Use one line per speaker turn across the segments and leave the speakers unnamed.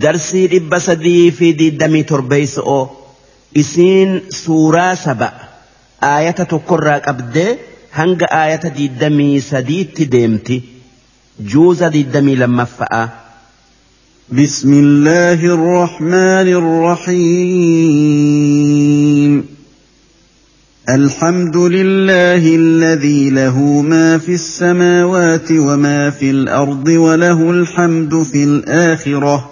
darsii dhibba sadii fi diddamii torbeeyso'oo isiin suuraa saba aayata tokkorraa qabdee hanga aayata diddamii sadiitti deemti juuza diddamii lammaffa'aa.
بسم الله الرحمن الرحيم الحمد لله الذي له ما في السماوات وما في الأرض وله الحمد في الاخره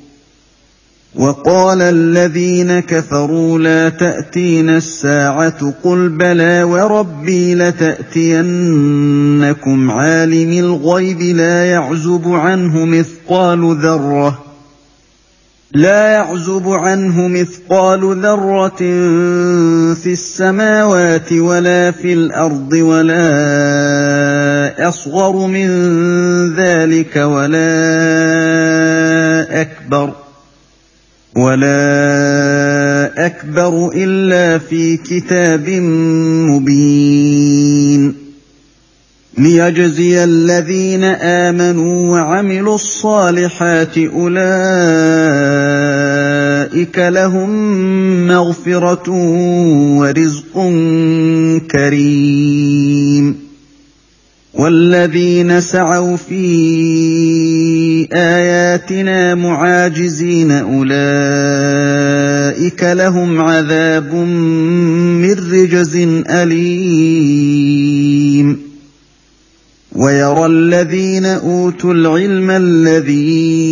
وقال الذين كفروا لا تأتين الساعة قل بلى وربي لتأتينكم عالم الغيب لا يعزب عنه مثقال ذرة لا يعزب عنه مثقال ذرة في السماوات ولا في الأرض ولا أصغر من ذلك ولا ولا اكبر الا في كتاب مبين ليجزي الذين امنوا وعملوا الصالحات اولئك لهم مغفره ورزق كريم والذين سعوا في آياتنا معاجزين أولئك لهم عذاب من رجز أليم. ويرى الذين أوتوا العلم الذي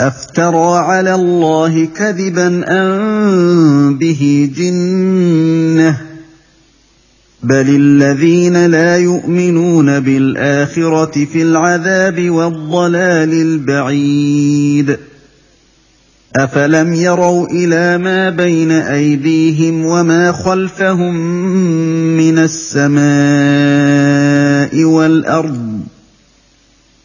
أفترى على الله كذبا أم به جنة بل الذين لا يؤمنون بالآخرة في العذاب والضلال البعيد أفلم يروا إلى ما بين أيديهم وما خلفهم من السماء والأرض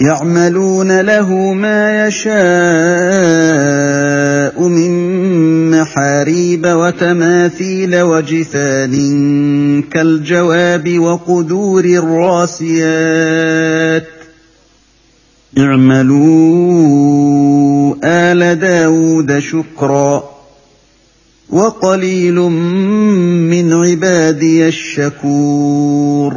يعملون له ما يشاء من محاريب وتماثيل وجفان كالجواب وقدور الراسيات. اعملوا آل داود شكرا. وقليل من عبادي الشكور.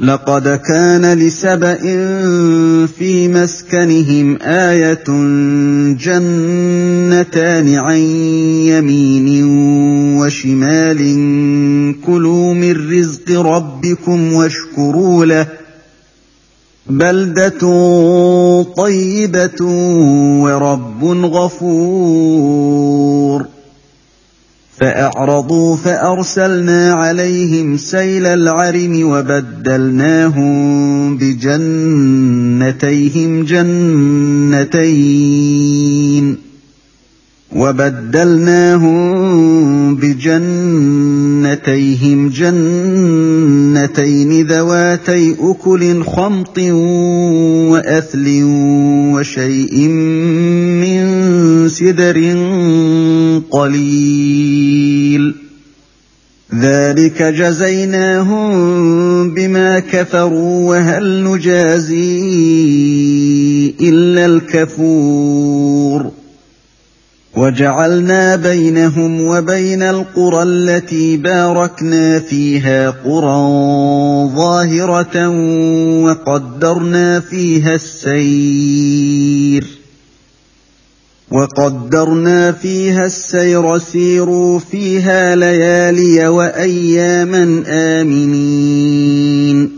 لقد كان لسبأ في مسكنهم آية جنتان عن يمين وشمال. كلوا من رزق ربكم واشكروا له. بلدة طيبة ورب غفور. فأعرضوا فأرسلنا عليهم سيل العرم وبدلناهم بجنتيهم جنتين. وبدلناهم بجنتيهم جنتين ذواتي أكل خمط وأثل وشيء من سدر قليل. ذلك جزيناهم بما كفروا وهل نجازي إلا الكفور. وجعلنا بينهم وبين القرى التي باركنا فيها قرى ظاهرة وقدرنا فيها السير وقدرنا فيها السير سيروا فيها ليالي وأياما آمنين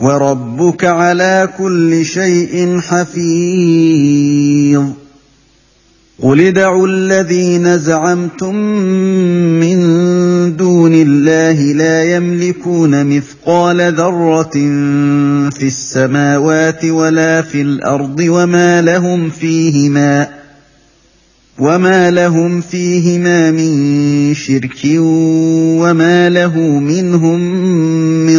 وربك على كل شيء حفيظ. قل ادعوا الذين زعمتم من دون الله لا يملكون مثقال ذرة في السماوات ولا في الأرض وما لهم فيهما وما لهم فيهما من شرك وما له منهم من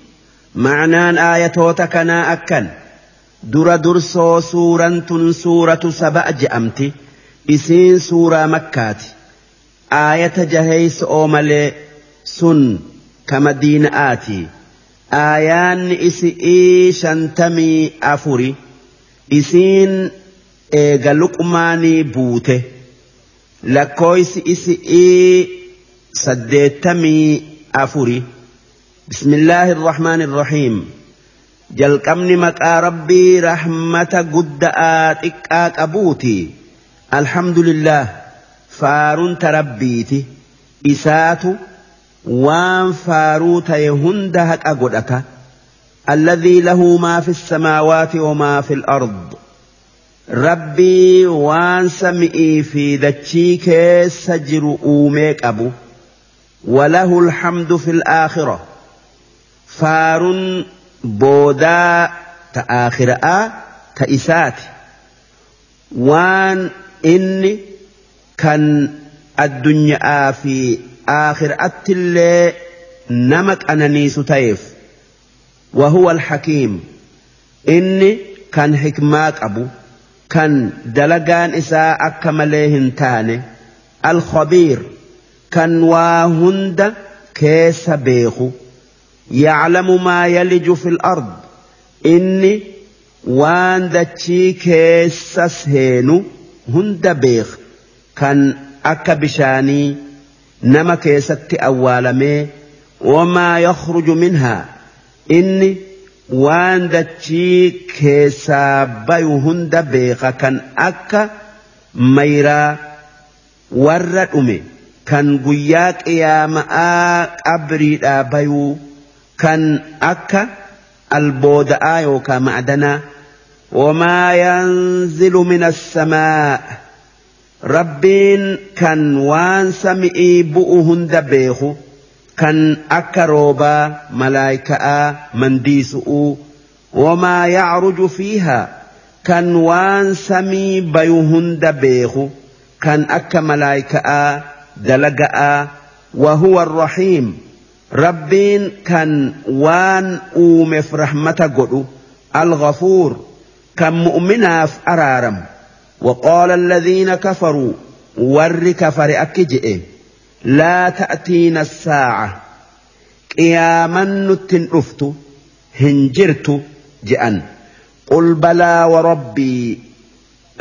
معنى آية تكنا أكن در درسو سورة سورة سبأ جأمت إسين سورة مكات آية جهيس أومل سن كمدين آتي aayaanni isi'ii shantamii afuri isiin eega luqmaanii buute lakkooysi isi'ii saddeettamii afuri بسم الله الرحمن الرحيم جل مكا ربي رحمة قد آتك أبوتي الحمد لله فارون تربيتي إساتو وان فاروت يهندهك أقدتا الذي له ما في السماوات وما في الأرض ربي وان سمئي في ذاتشيك سجر أوميك أبو وله الحمد في الآخره الآخرة فار بودا تآخرة تإسات وان إني كان الدنيا في aakhiraatti illee nama qananiisu ta'eef wahuwa alhakiim inni kan hikmaa qabu كان دلقان إساء أكمله تاني. الخبير. كان واهند كيس بيخو. يعلم ما يلج في الأرض. إني وان دچي كيسس هينو هند بيخ كان أكا بشاني نما كيست أوالمي وما يخرج منها. إني وان دچي كيسا بيو هند بيخ كان أكا ميرا ورد أمي كان قياك يا مآك أبريد أبيو kan akka albooda'aa yookaan ma'adanaa وما ينزل من السماء ربين كان وان سمئي بؤهن دبيخو كان أكروبا ملايكا منديسؤ وما يعرج فيها كان وان سمي بيهن دبيخو كان أك ملايكا دلقا وهو الرحيم كان وان أومف رحمة قدو الغفور كان مؤمنا في أرارم وقال الذين كفروا ور كفر أكجئ لا تأتينا الساعة قياما نتن أفتو هنجرت جأن قل بلى وربي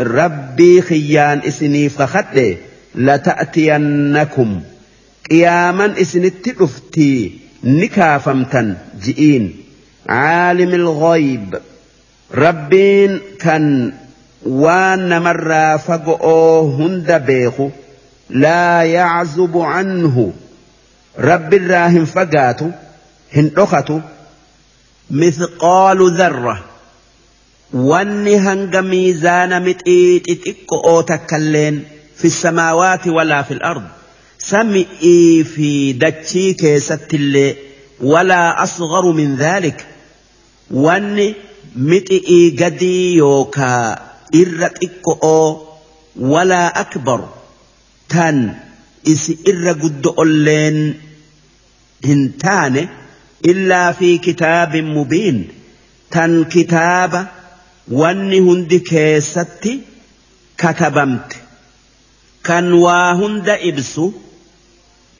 ربي خيان لتأتينكم قياما إسنت أفتي نكافمتا جئين عالم الغيب ربين كان وان فقؤو هند بيخو لا يعزب عنه رب الراهن فقاتو هن أختو مثقال ذرة واني هنگ ميزان متئيت اتقو تكلين في السماوات ولا في سمئي في دتشي كيست اللي ولا أصغر من ذلك. واني متئي قدي يوكا. إرت ولا أكبر. تان إس إر قد أولين. هنتان إلا في كتاب مبين. تان كتاب واني هند كيستي. كتبمت. كان واهند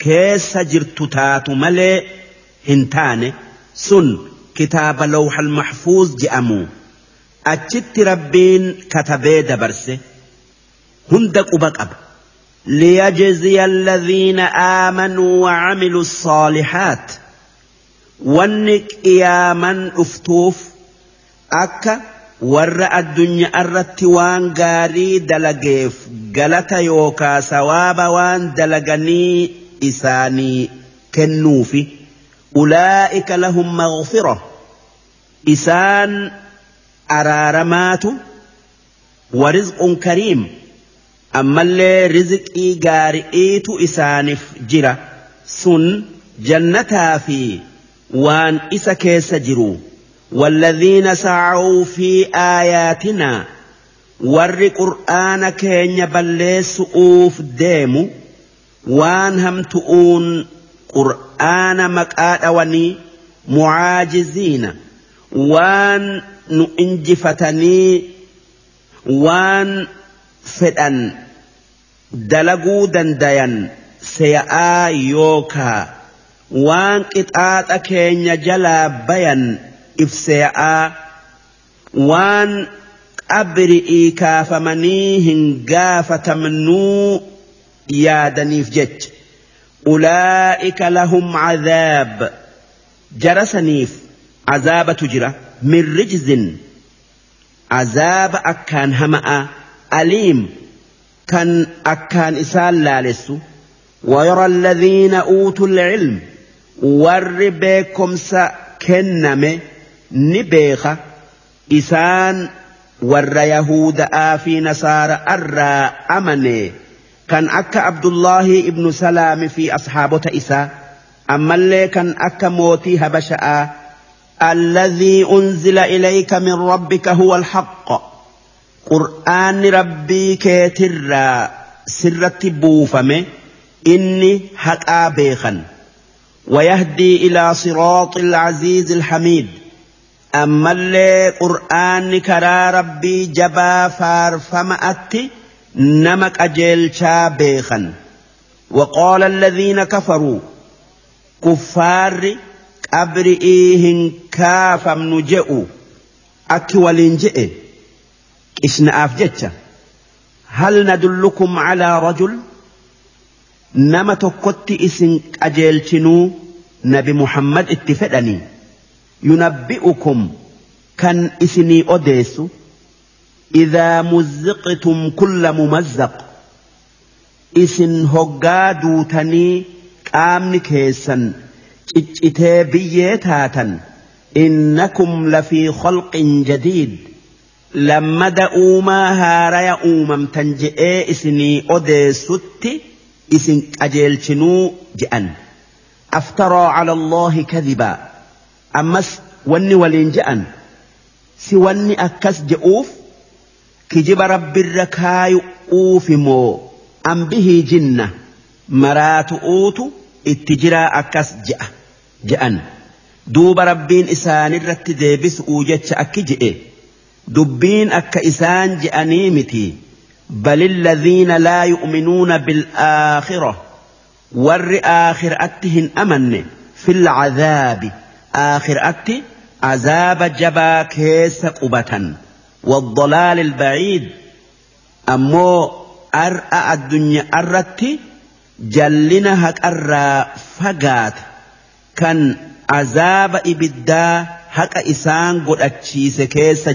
إبسو كيس جرت تاتو ملي هنتان سن كتاب لوح المحفوظ جأمو أجت ربين كتبي دبرسه هند قبق أب ليجزي الذين آمنوا وعملوا الصالحات ونك إياما أفتوف أكا ور الدنيا الرت وان غاري دلقيف غلط يوكا سواب وان دلقني إساني كنوفي أولئك لهم مغفرة إسان أرارمات ورزق كريم أما اللي رزقي غارئيت إسانف جرا سن جنتها في وان إسا كيس جرو والذين سعوا في آياتنا ور قرآن كين بلس أوف ديمو وان هم تؤون قرآن مكادوني معاجزين وان نؤنجفتني وان فدان دلقوا دنديا سيئا يوكا وان قطاط كينيا جلا بيان إفسيئا وان أبرئي كافمني هنقافة منو يادنيف جج. أولئك لهم عذاب. جرسنيف. عذاب تجرى. من رجز. عذاب أكان همأ. أليم. كان أكان إسال لالس ويرى الذين أوتوا العلم. وربكم سكنم. نبيخ. إسان. ور يهود آفي نصارى أرى أمني. كان أكا عبد الله ابن سلام في أصحابه إساء أما اللي كان أكا موتي هبشاء الذي أنزل إليك من ربك هو الحق. قرآن ربي كيتر سرت بوفمه إني حقا بيخا ويهدي إلى صراط العزيز الحميد. ammallee qur'aanni karaa rabbii jabaa faarfama'atti nama qajeelchaa beekan وقال الذين كفروا كفار قبرئيهن كافم نجئوا أكي ولنجئ إشنا أفجتش هل ندلكم على رجل؟ نما تكت إسن أجيلتنو نبي محمد اتفدني. ينبئكم كان إسني أديس إذا مزقتم كل ممزق. إسن هقا دوتني كامن كيسا تَاتًا، إنكم لفي خلق جديد. لما دؤوما هارا يؤومم تنجئ إسني أدي ست إسن أجيل شنو جأن أفترى على الله كذبا. أمس وني ولين جأن سواني أكس جئوف. كجب رب الركاي أوفمو أم به جنة مرات أوت اتجرا أكاس جاء جأن دوب ربين إسان الرت ديبس أوجت أكجئ دبين أكا إسان جأنيمتي بل الذين لا يؤمنون بالآخرة ور آخر أتهن أمن في العذاب آخر أتي عذاب جبا كيس قبتن والضلال البعيد. أمو أرأى الدنيا أرتي جلنا هك أرى فقات. كان عذاب إبدا هك إسان قد أتشيس كيس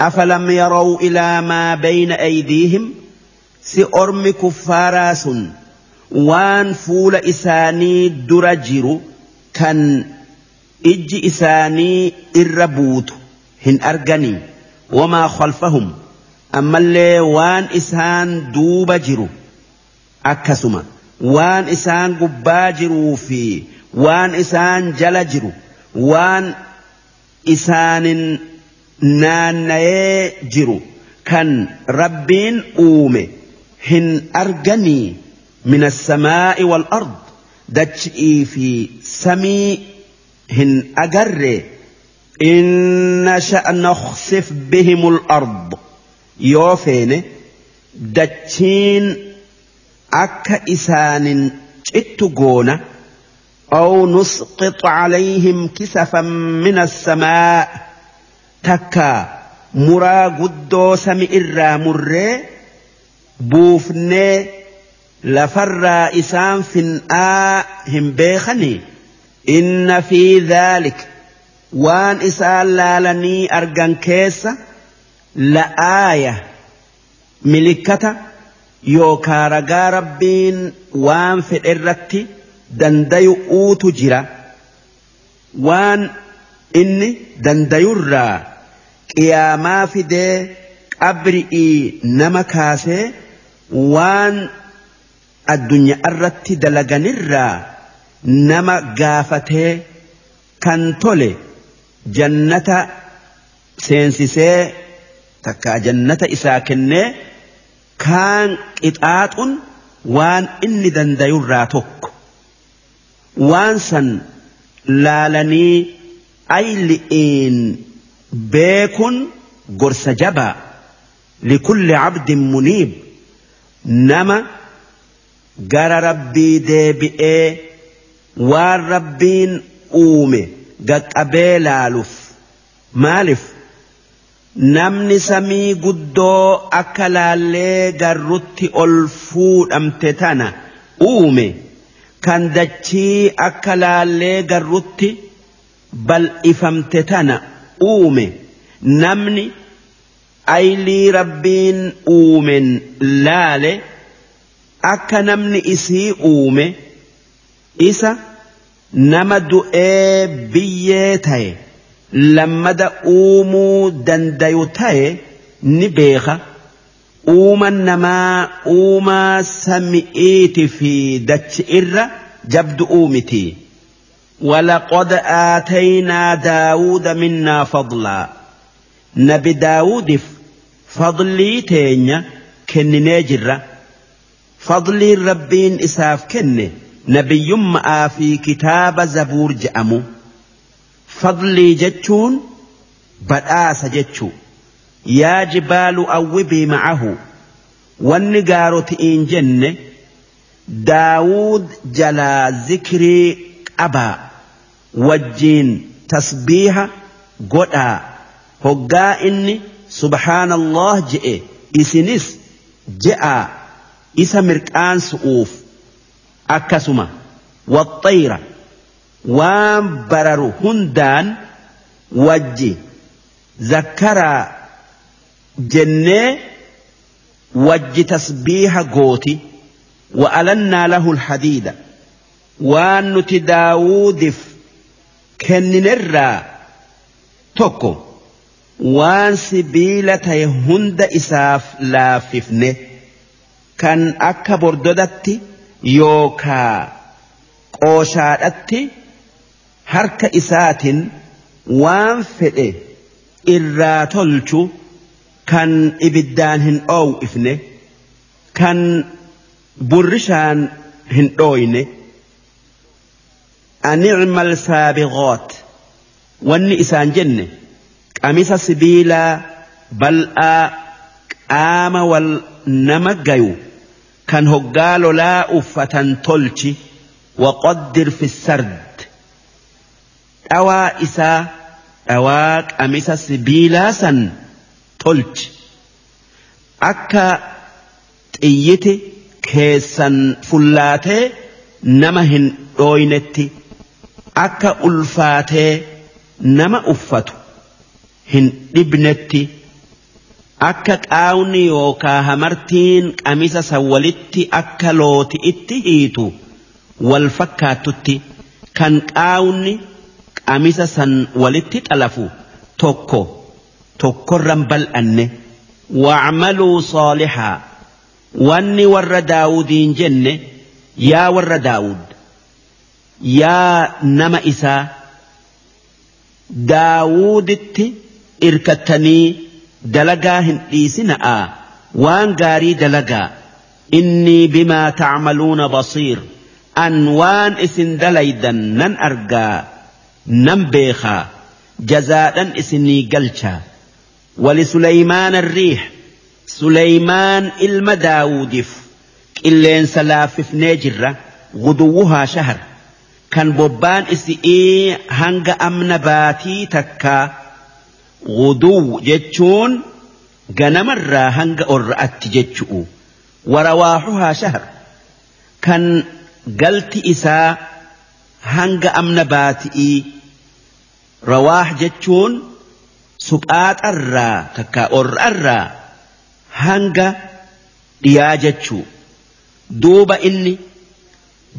أفلم يروا إلى ما بين أيديهم؟ سأرم كفاراس وان فول إساني درجر كان إج إساني إربوتو. هن أرجني وما خلفهم أما اللي وان إسان دوب جرو أكسما وان إسان قبا جرو في وان إسان جل جرو وان إسان نان جرو كان ربين أومي هن أرجني من السماء والأرض دتشي في سمي هن أجرّي in nasha' nakhsif bihimul ard yoo feene dachiin akka isaanin أو نسقط عليهم كسفا من السماء. تكا مرا قدو سمئرا مري بوفني. لفر إسام فنآ هم بيخني. إن في ذلك وان إسال لالني أرجان كيسة لآية ملكة yookaa ragaa rabbiin waan fedhe irratti dandayu'uutu jira waan inni dandayurraa qiyaamaa fidee qabri'ii nama kaasee waan addunyaa irratti dalaganirraa nama gaafatee kan tole jannata seensisee takkaa jannata isaa kennee kaan qixaaxun waan inni dandayurraa tokko. Waan san laalanii ayli'iin beekun gorsa jabaa likulli cabdin muniib. Nama gara rabbii deebi'ee waan rabbiin uume gaqqabee laaluuf maaliif? Namni samii guddoo akka laallee garrutti ol fuudhamte tana uume kan dachii akka laallee garrutti bal'ifamte tana uume. Namni aylii rabbiin uumen laale akka namni isii uume isa nama du'ee biyyee ta'e. lammada uumuu dandayu ta'e ni beeka uuman namaa uumaa sami'iiti fi dachi irra jabdu uumiti ولقد آتينا داود منا فضلا نبي داود فضلي تينيا كن نجرة فضلي ربين إساف كن nabiyummaa fi kitaaba zabuur jedhamu. Fadlii jechuun badhaasa jechuu. Yaa jibaalu awwibii ma'ahu. Wanni gaaroti'iin jenne daawud jalaa zikrii qabaa. Wajjiin tasbiiha godhaa. Hoggaa inni subhaanallah je'e isinis je'aa isa mirqaansu'uuf akkasuma waxxayra waan bararu hundaan wajji zakkaraa jennee wajji tasbiiha gooti وألنا له الحديد وأن داوود كنن الرا توكو وان سبيلة هند إساف لاففنه كان أكا برددت yookaa qooshaadhatti harka isaatiin waan fedhe irraa tolchu kan ibiddaan hin dhoowwifne kan burrishaan hin dhooyne. Anicmal saabiqoot. Wanni isaan jenne qamisa sibiilaa bal'aa qaama wal nama gayu. Hoggaa lolaa uffatan tolchi waqaddir fi sard dhawaa isaa dhawaa qamisa sibiilaa san tolchi akka xiyyiti keessan fullaatee nama hin dhooynetti akka ulfaatee nama uffatu hin dhibnetti akka qaawni yookaa hamartiin qamisa san walitti akka looti itti hiitu wal fakkaattutti kan qaawni qamisa san walitti xalafu tokko tokkorran bal'anne wa'amaluu soolixaa wanni warra daawudiin jenne yaa warra daawud yaa nama isaa daawuditti irkattanii dalagaa hin dhiisina'a waan gaarii dalagaa innii bimaa tacmaluuna basiir an waan isin dalaydan nan argaa nan beekaa jazaadhan isinii galchaa ولسليمان الريح سليمان ilma daawudiif qilleensa laaffifnee jirra guduwwuhaa shahar kan bobbaan isi'ii hanga amna غدو جتشون قنم الراهنج أرأت جتشؤ ورواحها شهر كان قلت إساء هنج أمن باتئي رواه جتشون سبآت الرا تكا أر الرا هنج dhiyaa jechuu duuba inni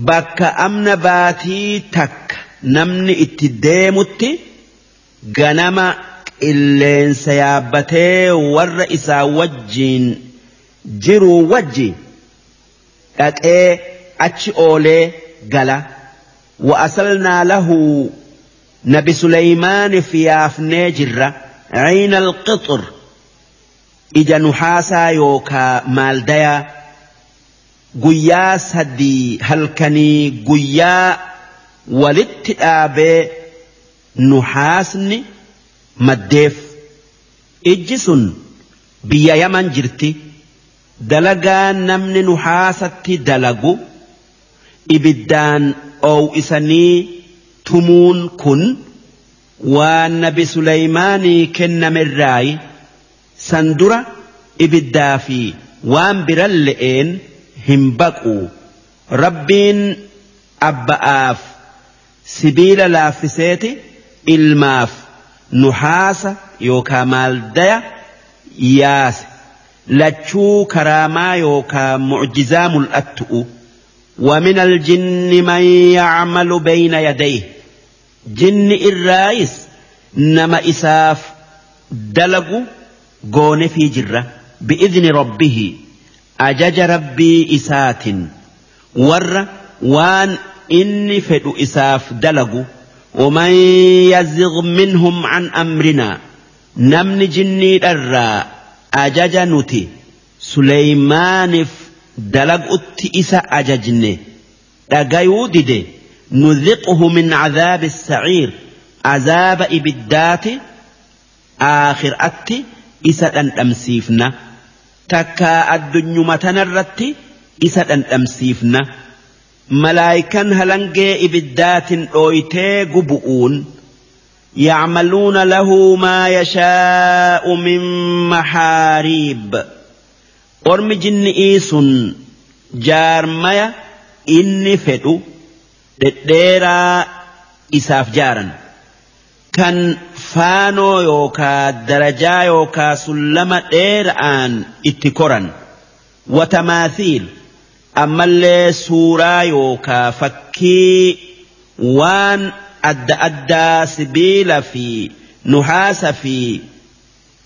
bakka amna baatii takka namni itti deemutti ganama qilleensa yaabbatee warra isaa wajjiin jiruu wajji dhaqee achi oolee gala له نبي سليمان في يافني جرة عين القطر إجا نحاسا يوكا مالديا guyyaa sadii halkanii guyyaa walitti dhaabee nuhaasni maddeef ijji sun biyya yaman jirti. Dalagaa namni nuhaasatti dalagu ibiddaan oowisanii tumuun kun waan nabi suleymaanii kennamerraayi san dura ibiddaa fi waan biran le'een hin baqu. Rabbiin abba'aaf sibiila laaffiseeti ilmaaf nuhaasa yookaa maaldaya yaase lachuu karaamaa yookaa mucjizaa mul'attu'u ومن الجن من يعمل بين يديه جن الرايس نما إساف دلقوا قون في جرة بإذن ربه أجج ربي إسات ور وان إني فدو إساف دلقوا ومن يزغ منهم عن أمرنا نمن جني الرا أجاجا نوتي. سليمان دلق أتئس أججن أجايود دي نذقه من عذاب السعير. عذاب إبدات آخر أتي إسا أن أمسيفنا تكا الدنيا متنرت إسا أن أمسيفنا malaayikan halangee ibiddaatin dhooytee gubu'uun يعملون له ما يشاء من محاريب أرم جن إيس جارميا إني فدو ديرا إساف جارا كان faanoo yookaa darajaa yookaa sullama dheera'aan itti koran watamaathiil ammallee suuraa yookaa fakkii waan adda addaa sibiila fi nuhaasa fi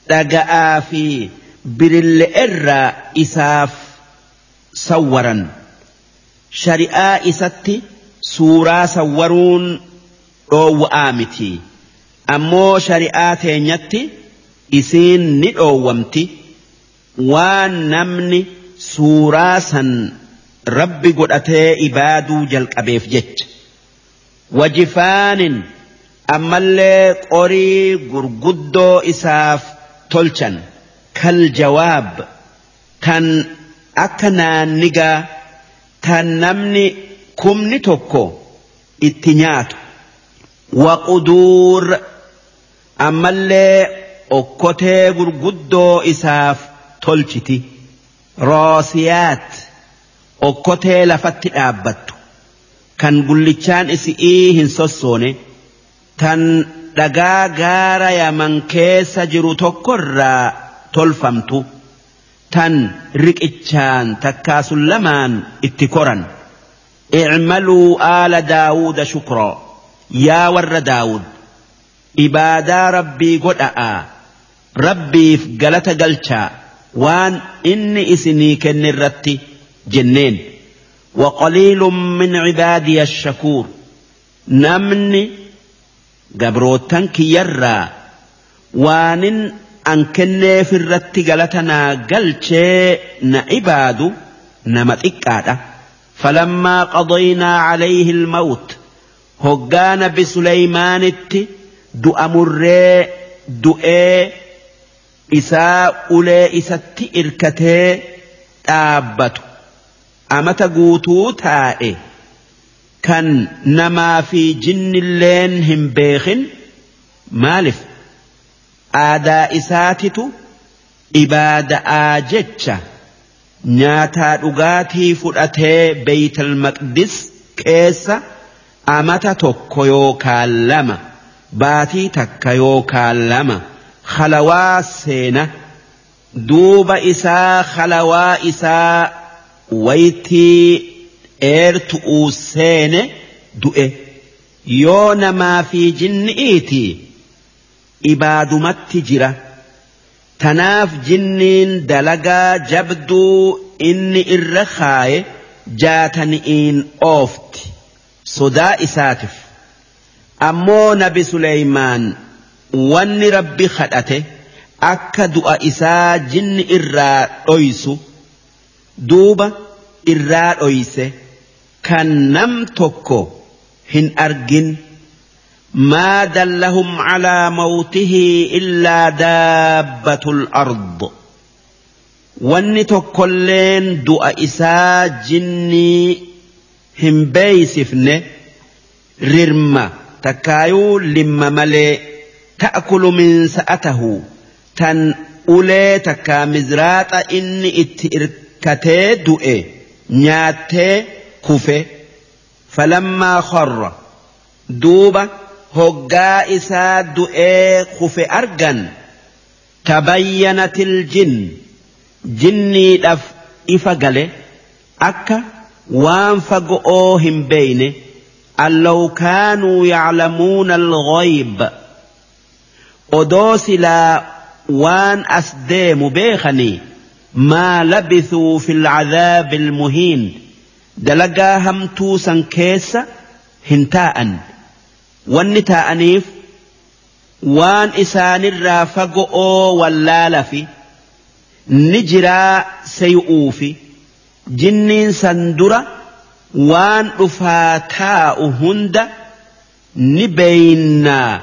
dhaga'aa fi birille irraa isaaf sawwaran shari'aa isatti suuraa sawwaruun dhoowwa'aa miti. Ammoo shari'aa teenyatti isiin ni dhoowwamti. Waan namni suuraa san rabbi godhatee ibaaduu jalqabeef jecha. Wajifaanin ammallee qorii gurguddoo isaaf tolchan. Kal jawaab tan akka naannigaa tan namni kumni tokko itti nyaatu. Waquduur ammallee okkotee gurguddoo isaaf tolchiti. Roosiyaat okkotee lafatti dhaabbattu. Kan gullichaan isi'ii hin sossoone tan dhagaa gaara yaman keessa jiru tokkorraa tolfamtu tan riqichaan takkaasun lamaan itti koran. I'maluu aala daawuda shukraa yaa warra daawud ibaadaa rabbii godha'a rabbiif galata galchaa waan inni isinii kenne irratti jenneen وقليل من عبادي الشكور. نمني قبروتن كيرا وان أن كني في الرت قلتنا قلتشي نعباد نمت إكادة فلما قضينا عليه الموت هقان بسليمان التي du'amurree du'ee isaa ulee isatti irkatee dhaabbatu amata guutuu taa'e kan namaa fi jinnilleen hin beekin maalif aadaa isaatitu ibaada'aa jecha nyaataa dhugaatii fudhatee beeytal maqdis keessa amata tokko yookaan lama. baatii takka yookaan lama khalawaa seena duuba isaa khalawaa isaa waytii dheertu'uu seene du'e yoo namaa fi jinni'iiti ibaadumatti jira tanaaf jinniin dalagaa jabduu inni irra kaaye jaatani'iin oofti sodaa isaatiif. ammoo nabi Suleymaan wanni rabbi kadhate akka du'a isaa jinni irraa dhoysu duuba irraa dhoyse kan nam tokko hin argin ما دلهم على موته إلا دابة الأرض wanni tokkolleen du'a isaa jinnii hin beeysifne rirma takkaayuu limma malee ta'kulu min sa'atahu tan ulee takkaa mizraaxa inni itti irkatee du'e nyaattee kufe falammaa kharra duuba hoggaa isaa du'ee kufe argan tabayyanatil jin jinniidhaaf ifa gale akka waan fago'oo hin beeyne أن لو كانوا يعلمون الغيب أدوس لا وان أسديم بيخني ما لبثوا في العذاب المهين. دلقا همتو سنكيس هنتاء. والنتاءنيف وان إسان الرافق واللالف. نجرا سيؤوفي. جنين سندره waan dhufaa taa'u hunda ni beeynaa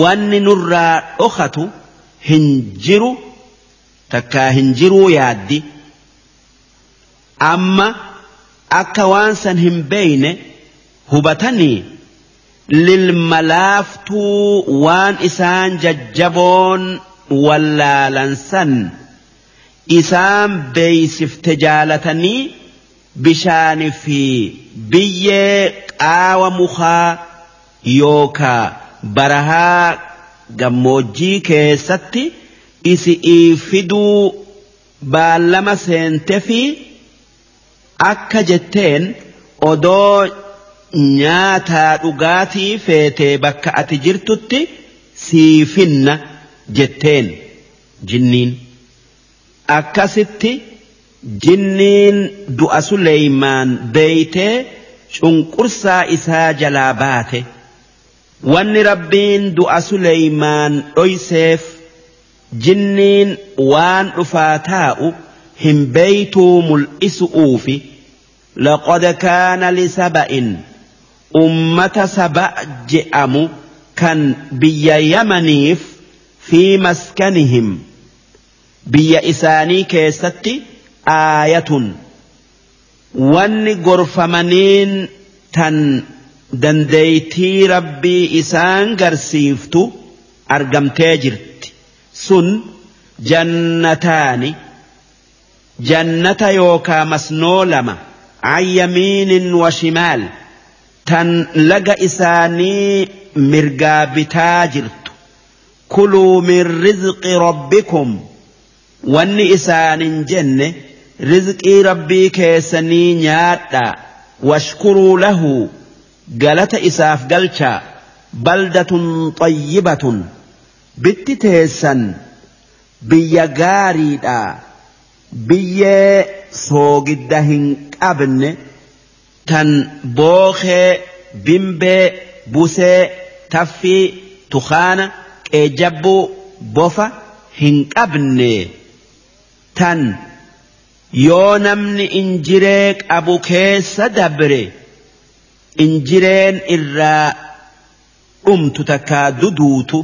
wanni nurraa dhokatu hin jiru takkaa hin jiruu yaaddi. Amma akka waan san hin beeyne hubatanii lilmalaaftuu waan isaan jajjaboon wallaalansan isaan beeysifte jaalatanii bishaani fi biyyee qaawa mukaa yookaa barahaa gammoojjii keessatti isi'ii fiduu baallama seente fi akka jetteen odoo nyaataa dhugaatii feetee bakka ati jirtutti sii finna jetteen jinniin akkasitti jinniin du'a Suleymaan beeytee cunqursaa isaa jalaa baate wanni rabbiin du'a Suleymaan dhoyseef waan dhufaa taa'u hin beeytuu mul'isu'uufi لقد كان لسبأ أمة سبأ جأم كان بي يمنيف في مسكنهم بي إساني كيستي آية واني غرفمنين تن دنديتي ربي إسان قرسيفتو أرقمتي sun jannataani jannata yookaa masnoo lama ayyamiinin washimaal tan laga isaanii mirgaa bitaa jirtu. Kuluu min rizqi rabbikum wanni isaanin jenne rizqii rabbii keessanii nyaadhaa washkuruu lahu galata isaaf galchaa baldatun xayyibatun. Bitti teessan biyya gaariidha biyyee soogidda hin qabne tan bookee bimbee busee taffii tukaana qeejabbuu bofa hin qabne. tan yoo namni injiree qabu keessa dabre injireen irraa dhumtu takkaa duduutu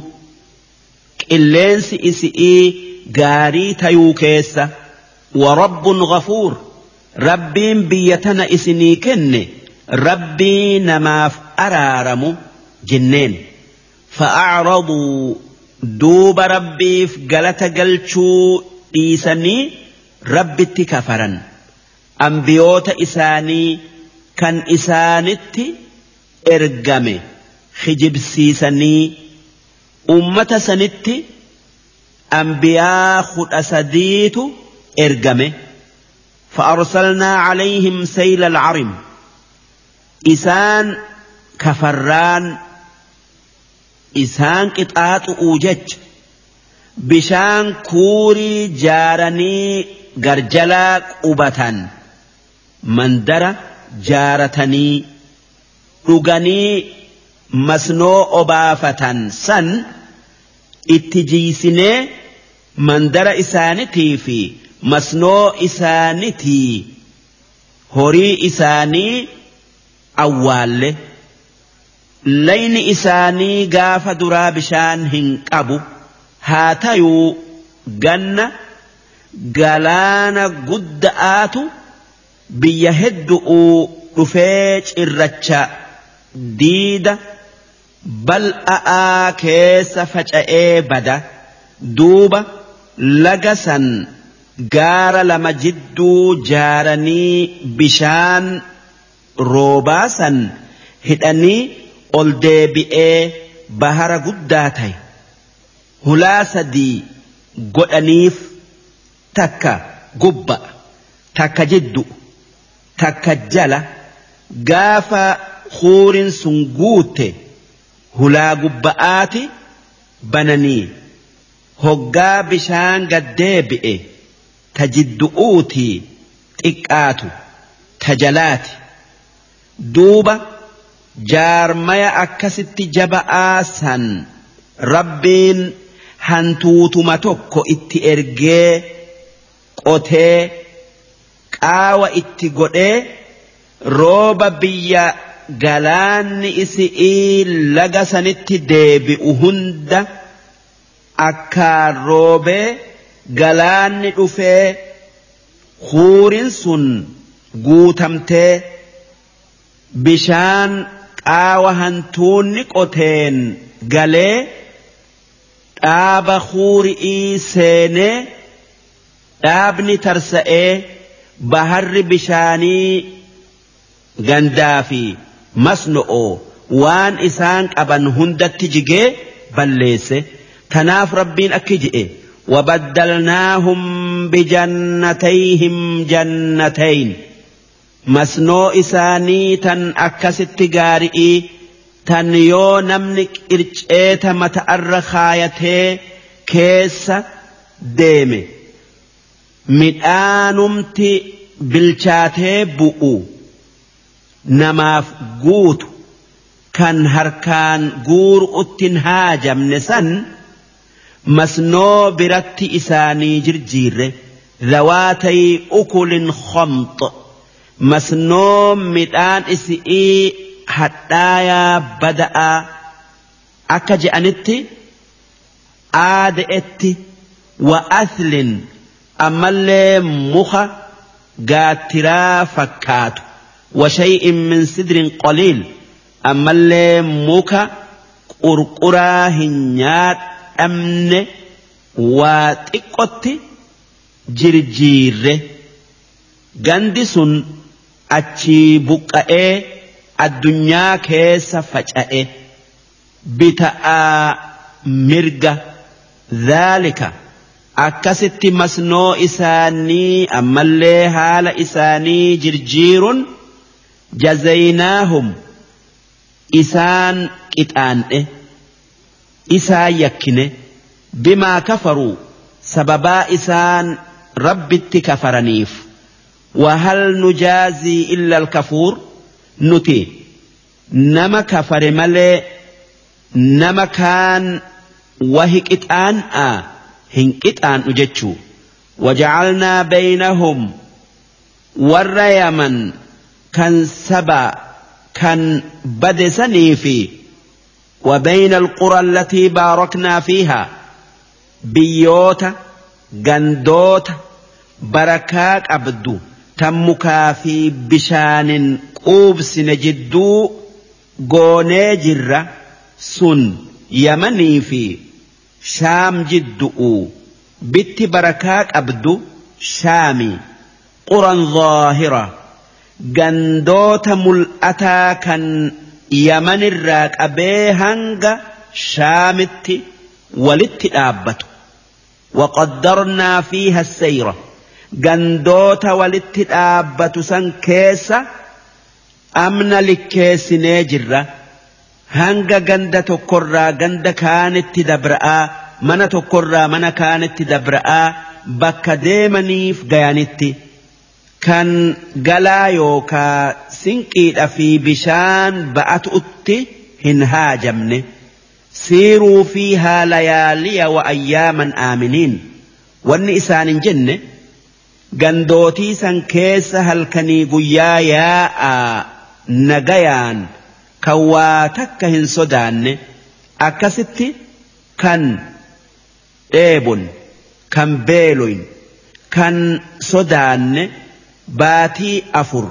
qilleensi isi'ii gaarii tayuu keessa warabbun ghafuur rabbiin biyya tana isinii kenne rabbii namaaf araaramu jenneen fa'acraduu duuba rabbiif galata galchuu dhiisanii rabbitti kafaran. Ambiyoota isaanii kan isaanitti ergame kijibsiisanii ummata sanitti ambiyaa kudha sadiitu ergame فأرسلنا عليهم سيل العرم إسان كفران إسان قطعات أوجج bishaan kuurii jaaranii garjalaa qubatan mandara jaaratanii dhuganii masnoo obaafatan san itti jiisinee mandara isaanitii fi masnoo isaanitii horii isaanii awwaalle layni isaanii gaafa duraa bishaan hin qabu. haa tayuu ganna galaana gudda'aatu biyya heddu'uu dhufee cirracha diida bal'a'aa keessa faca'ee bada duuba laga san gaara lama jidduu jaaranii bishaan roobaa san hidhanii ol deebi'ee bahara guddaa ta'e. hulaa sadii godhaniif takka gubba takka jiddu takka jala gaafa huurin sun guute hulaa gubba'aati bananii. Hoggaa bishaan gaddeebi'e ta jiddu'uutii xiqqaatu ta jalaati duuba jaarmaya akkasitti jaba'aa san rabbiin hantuutuma tokko itti ergee qotee qaawa itti godhee rooba biyya galaanni isi'ii laga sanitti deebi'u hunda akkaan roobee galaanni dhufee huurin sun guutamtee bishaan qaawa hantuunni qoteen galee dhaaba huuri'ii seenee dhaabni tarsa'ee baharri bishaanii gandaa fi masno'oo waan isaan qaban hundatti jigee balleesse tanaaf rabbiin akki je'e وبدلناهم بجنتيهم جنتين مسنو إساني تن أكست غارئي تن يو نمنك إرجئت متأر خايته كيس ديمي midhaanumti bilchaatee bu'u Namaaf guutu kan harkaan guuru'uttin haajamne san masnoo biratti isaanii jirjiirre dhawaatay ukulin khomx masnoo midhaan isi'ii hadhaayaa bada'aa akka je'anitti aada'etti wa athlin ammallee muka gaattiraa fakkaatu وشيء من سدر قليل أما اللي موكا قرقرا هنيات أمن واتقت جرجير جندس أتشي بقاء الدنيا كيس فجأة بتاء مرقة ذلك akkasitti masnoo isaanii ammallee haala isaanii jirjiiruun جزيناهم. إسان إتان إيه. إسان يكني إيه. بما كفروا. سببا إسان رب كفرنيف وهل نجازي إلا الكفور؟ نتي. نما كفر ملي. نما كان وهك إتان آ آه. هنك إتان وجدشو وجعلنا بينهم. ور يمن. Kan saba kan badesanii fi وبين القرى التي باركنا فيها بيوتا غندوت بركاك أبدو تمكا في بشان قوبس نجدو قوني جرة سن يمني في shaam jiddu'u bitti barakaa qabdu shaami quran zaahira gandoota mul'ataa kan yamanirraa qabee hanga shaamitti walitti dhaabbatu waqaddarnaa fiiha sayra gandoota walitti dhaabbatu san keessa amna likkeessinee jirra hanga ganda tokkorraa ganda kaanitti dabra'aa mana tokkorraa mana kaanitti dabra'aa bakka deemaniif gayanitti. Kan galaa yookaa sinqiidha fi bishaan ba'atutti hin haajamne. Siiruu fiihaa layaaliya wa ayyaaman aaminiin. Wanni isaanin jenne gandootii san keessa halkanii guyyaa yaa'aa nagayaan kan waa takka hin sodaanne. Akkasitti kan dheebon kan beeloyn kan sodaanne baatii afur.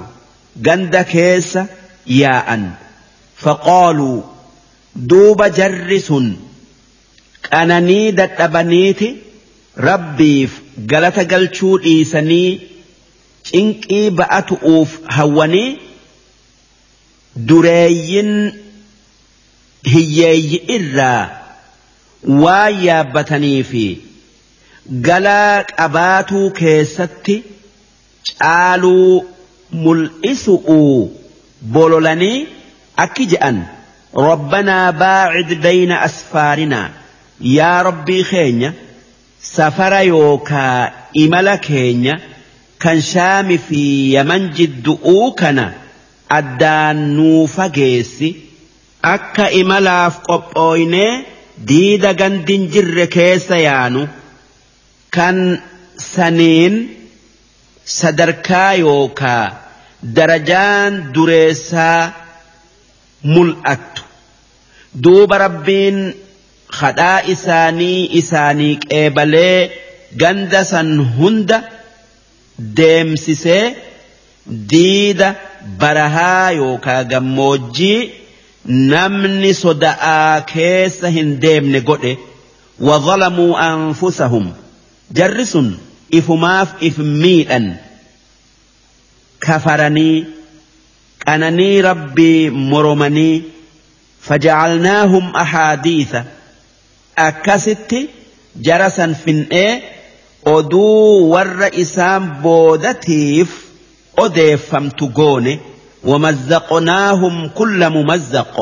Ganda keessa yaa'an. Faqaaluu duuba jarri sun. Qananii dadhabaniiti. Rabbiif galata galchuu dhiisanii cinqii ba'atu'uuf hawwanii dureeyyin hiyyeeyyi irraa waan yaabbatanii fi galaa qabaatuu keessatti caaluu mul'isuu bololanii akki je'an rabbanaa baacid bayna asfaarinaa yaa rabbii keenya safara yookaa imala keenya kan shaami fi yaman jidduu kana addaan nuu fageessi akka imalaaf qophooynee diida gandin jirre keessa yaanu kan saniin. sadarkaa yookaa darajaan dureessaa mul'attu duuba rabbiin hadhaa isaanii isaanii qeebalee ganda san hunda deemsisee diida barahaa yookaa gammoojjii namni soda'aa keessa hin deemne godhe wa zalamuu anfusahum jarri sun. أنفسهم جرس إفماف إفميئا كفرني أنني ربي مرمني فجعلناهم أحاديث أكست جرسا فنئ oduu warra isaan boodatiif odeeffamtu goone wamazzaqnaahum kulla mumazzaq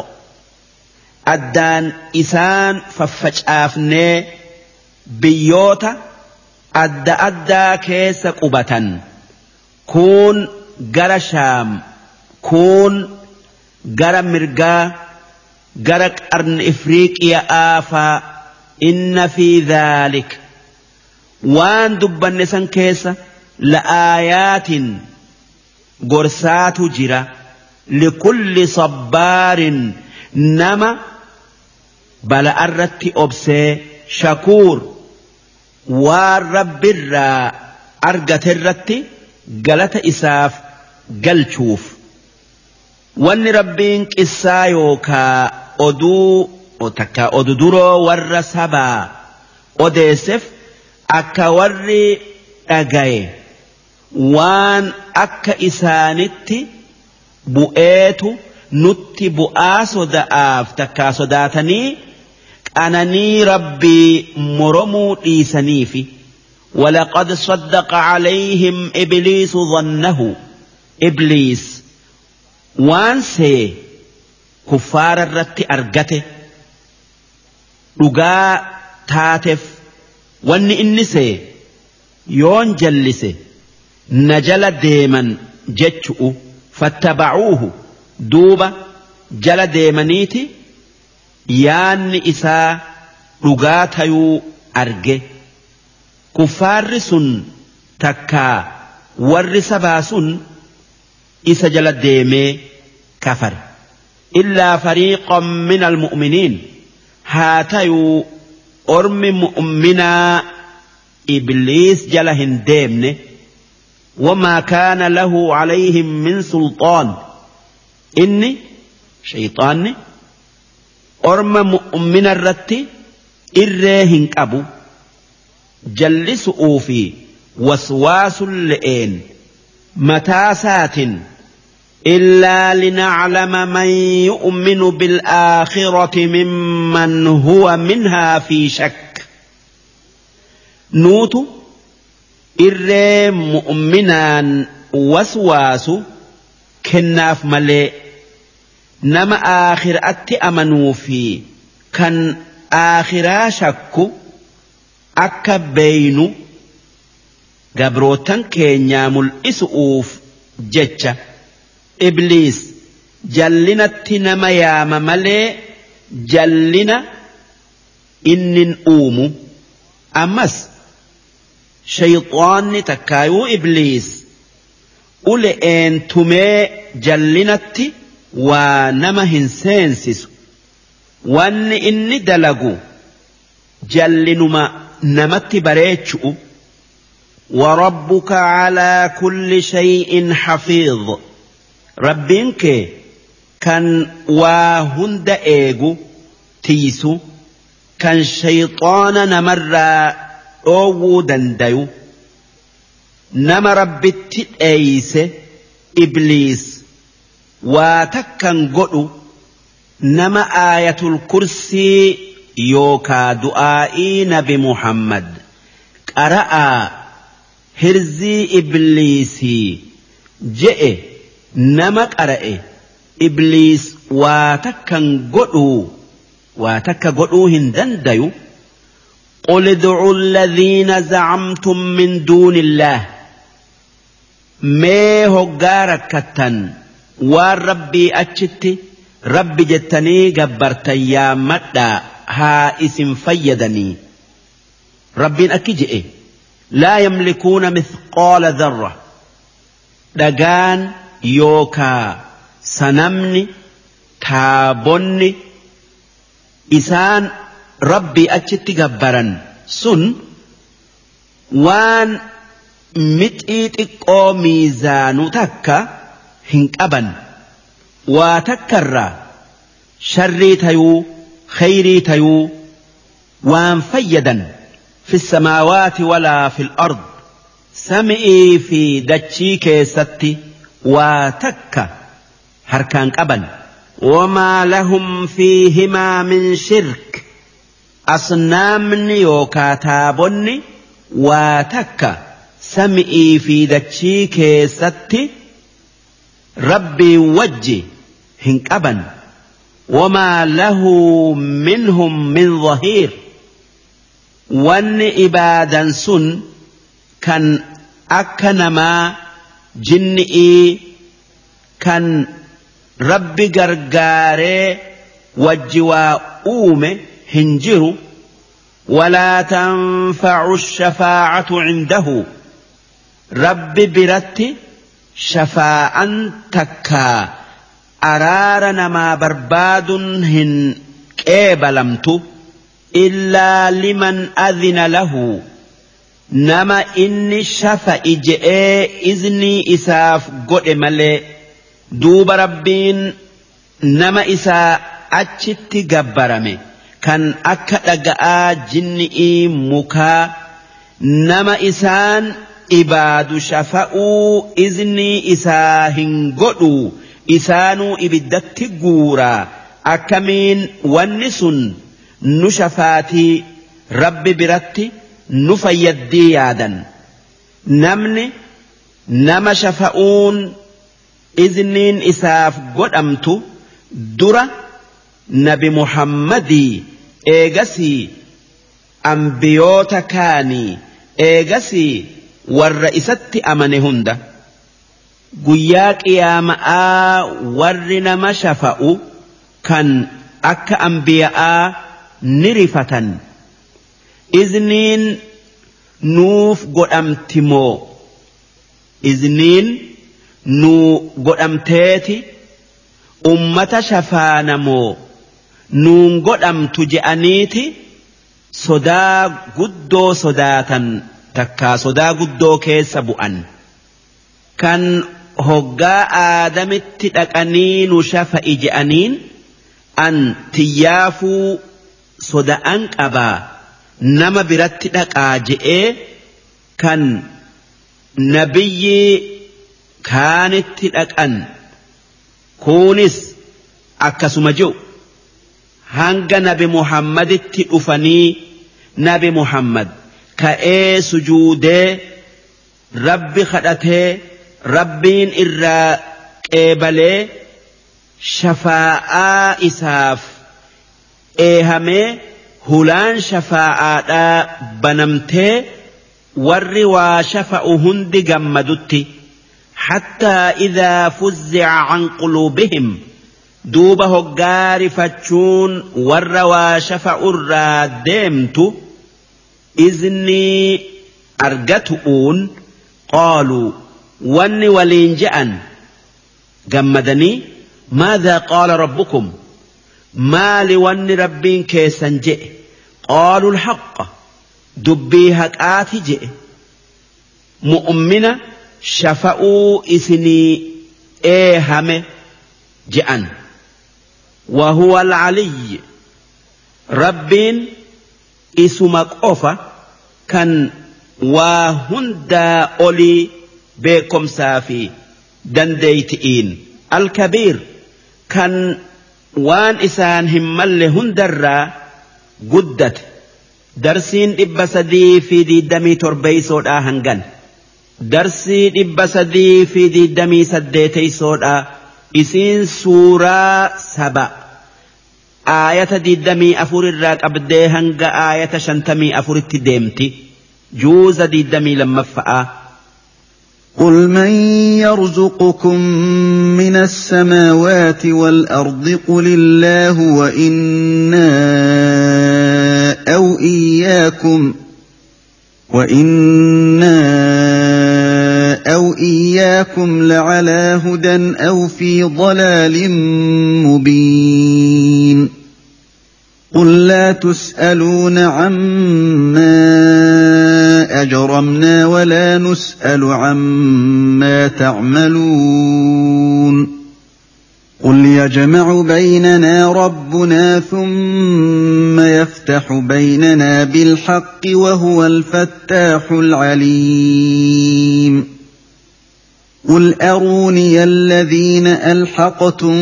addaan isaan faffacaafnee biyyoota adda addaa keessa qubatan. Kuun gara shaam kuun gara mirgaa gara qarni ifriiqiyaa faa inna fi dhaalik. Waan dubbanne san keessa la'aayaatin gorsaatu jira. Likulli sabbaarin nama bala'arratti obsee shakuur waan rabbirraa argaterratti galata isaaf galchuuf. Wanni rabbiin qissaa yookaa oduu takka odu duroo warra sabaa odeesseef akka warri dhagaye waan akka isaanitti bu'eetu nutti bu'aa soda'aaf takkaa sodaatanii أنني ربي مرمو إيسانيفي. ولقد صدق عليهم إبليس ظنه. إبليس وانسي كفار الرت أرقته رقا تاتف واني إنسي يون جلسي. نجل ديما جتشؤ فاتبعوه. دوبا جل ديمانيتي yaanni isaa dhugaa tayuu arge. Kuffaarri sun takkaa warri sabaa sun isa jala deemee kafare illaa fariiqan min almu'miniin haa tayuu ormi mu'minaa ibliis jala hin deemne. Wamaa kaana lahu calayhim min sulxaan inni shayxaanni orma mu'mina irratti irree hin qabu jallisu'uu fi waswaasun le'een mataasaatin إلا لنعلم من يؤمن بالآخرة ممن هو منها في شك نوت إر مؤمنا وسواس كناف ملئ nama aakhiraatti amanuu fi kan aakhiraa shakku akka beeynu gabrootan keenyaa mul'isuuf jecha ibliis jallinatti nama yaama malee jallina innin uumu. Ammas shayxaanni takkaayuu ibliis ule'een tumee jallinatti waa nama hin seensisu wanni inni dalagu jallinuma namatti bareechu'u وربك على كل شيء حفيظ kan waa hunda eegu tiisu kan shayxaana namarraa dhoowwuu dandayu nama rabbitti dheeyse ibliis waa takkan godhu nama aayatul kursii yookaa du'aa'ii nabi muhammad qara'aa hirzii ibliisii je'e nama qara'e ibliis waa takkan godhuu waa takka godhuu hin dandayu قل ادعوا الذين زعمتم من دون الله mee hoggaa rakkattan waan rabbii achitti rabbi jettanii gabbartan yaammadhaa haa isin fayyadanii. Rabbiin akki je'e. Laa yamlikuuna mithqaala dharra dhagaan yookaa sanamni taabonni isaan rabbii achitti gabbaran sun waan mixii xiqqoo miizaanuu takka hin qaban waa takkarraa sharrii tayuu khayrii tayuu waan fayyadan fi samaawaati walaa fi ard sami'ii fi dachii keessatti waa takka harkaan qaban wamaa lahum fiihimaa min shirk asnaamni yookaa taabonni waa takka sami'ii fi dachii keessatti ربي وجه هنكبا وما له منهم من ظهير. وان إبادا سن كان أكن أكنما جنئي كان ربي قرقاري وجوا أومي هنجر. ولا تنفع الشفاعة عنده. ربي برتي shafaa'an takka araara namaa barbaaduun hin qeebalamtu illaa liman adina lahu nama inni shafa'i je'ee iznii isaaf godhe malee duuba rabbiin nama isaa achitti gabbarame kan akka dhaga'aa jinni'ii mukaa nama isaan ibaadu shafa'uu iznii isaa hin godhu isaanuu ibiddatti guuraa akkamiin wanni sun nu shafaatii rabbi biratti. nu fayyaddii yaadan namni nama shafa'uun izniin isaaf godhamtu dura nabi muhammadii eegasii ambiyoota kaanii eegasii warra isatti amane hunda guyyaa qiyaama'aa warri nama shafa'u kan akka ambiya'aa ni rifatan. izniin nuuf godhamti moo izniin nuu godhamteeti ummata shafaana moo nuun godhamtu je'aniiti sodaa guddoo sodaatan takkaa sodaa guddoo keessa bu'an kan hoggaa aadamitti dhaqanii nu shafa'i je'aniin an tiyyaafuu soda'an qabaa. nama biratti dhaqaa je'ee kan nabiyyi kaanitti dhaqan kunis akkasuma jiru hanga nabi muhammaditti dhufanii nabi muhammad ka'ee sujuudee rabbi kadhatee rabbiin irraa qeebalee shafaa'aa isaaf eehamee hulaan shafaa'aadhaa banamtee warri waa shafa'u hundi gammadutti hattaa idaa fuzzica can quluubihim duuba hoggaa rifachuun warra waa shafa'urraa deemtu iznii argatu'uun qaaluu wanni waliin je'an gammadanii maadhaa qaala rabbukum maali wanni rabbiin keessan je'e qaaluu alhaqa dubbii haqaati je'e mu'ummina shafa'uu isinii eehame je'an وهو العلي ربين اسم قفا كان وهندا أولي بكم سافي دنديتئين الكبير كان waan isaan hin malle hundarraa guddate darsiin dhibba sadii fi diidamii torbeeysoodhaa hangan darsii dhibba sadii fi diidamii saddeeteysoodhaa isiin suuraa saba aayata diidamii afur irraa qabdee hanga aayata shantamii afuritti deemti juuza diidamii lammaffa'aa
قل من يرزقكم من السماوات والأرض قل الله وإنا أو إياكم وإنا أو إياكم لعلى هدى أو في ضلال مبين لا تسألون عما أجرمنا ولا نسأل عما تعملون. قل يجمع بيننا ربنا ثم يفتح بيننا بالحق وهو الفتاح العليم. قل اروني الذين الحقتم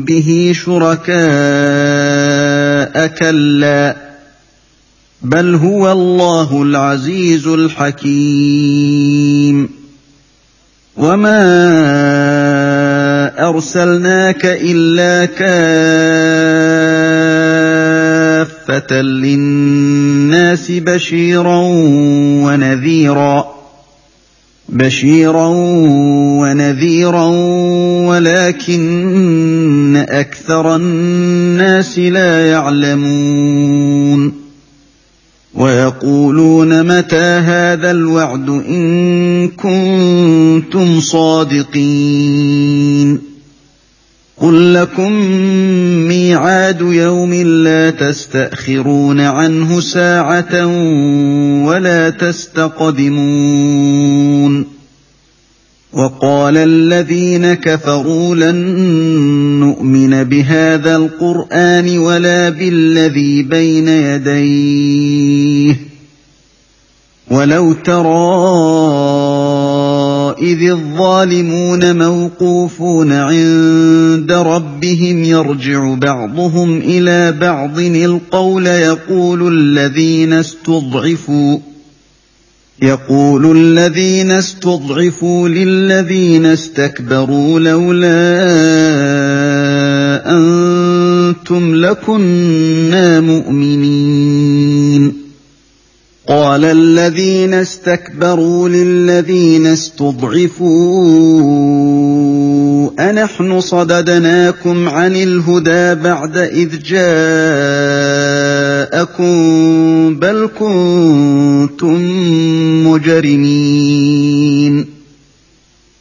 به شركاء كلا بل هو الله العزيز الحكيم وما أرسلناك إلا كافة للناس بشيرا ونذيرا بشيرا ونذيرا ولكن أكثر الناس لا يعلمون ويقولون متى هذا الوعد إن كنتم صادقين قل لكم ميعاد يوم لا تستاخرون عنه ساعه ولا تستقدمون وقال الذين كفروا لن نؤمن بهذا القران ولا بالذي بين يديه ولو ترى إذ الظالمون موقوفون عند ربهم يرجع بعضهم إلى بعض القول يقول الذين استضعفوا يقول الذين استضعفوا للذين استكبروا لولا أنتم لكنا مؤمنين قال الذين استكبروا للذين استضعفوا أنحن صددناكم عن الهدى بعد إذ جاءكم بل كنتم مجرمين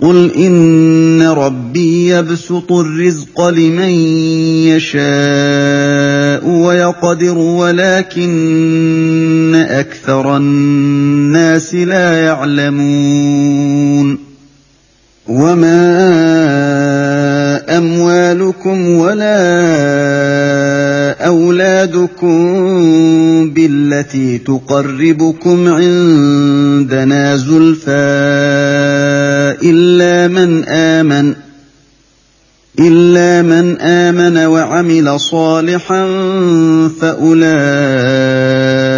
قل إن ربي يبسط الرزق لمن يشاء ويقدر ولكن أكثر الناس لا يعلمون. وما أموالكم ولا أولادكم بالتي تقربكم عندنا زلفى إلا من آمن إلا من آمن وعمل صالحا فأولئك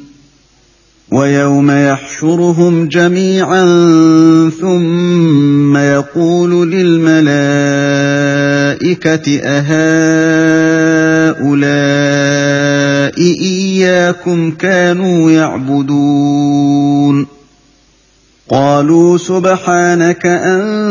ويوم يحشرهم جميعا ثم يقول للملائكة أهؤلاء إياكم كانوا يعبدون؟ قالوا سبحانك أنت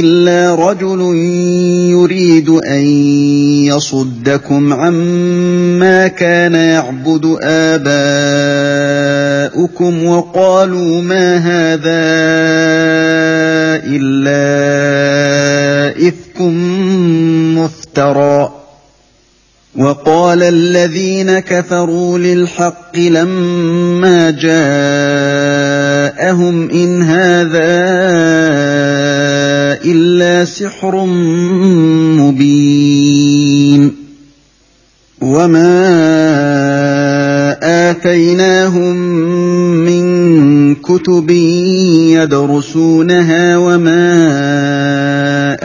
الا رجل يريد ان يصدكم عما كان يعبد اباؤكم وقالوا ما هذا الا افك مفترى وقال الذين كفروا للحق لما جاءهم إن هذا إلا سحر مبين وما آتيناهم من كتب يدرسونها وما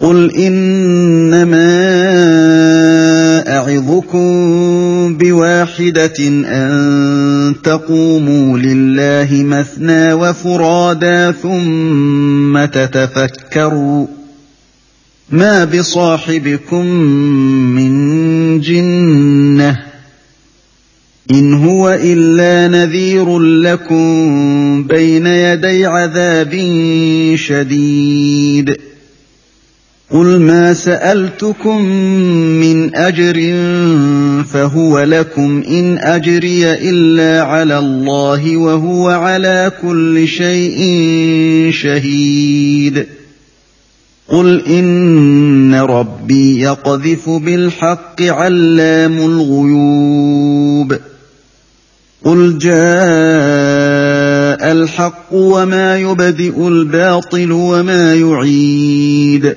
قل انما اعظكم بواحده ان تقوموا لله مثنى وفرادا ثم تتفكروا ما بصاحبكم من جنه ان هو الا نذير لكم بين يدي عذاب شديد قل ما سالتكم من اجر فهو لكم ان اجري الا على الله وهو على كل شيء شهيد. قل ان ربي يقذف بالحق علام الغيوب. قل جاء الحق وما يبدئ الباطل وما يعيد.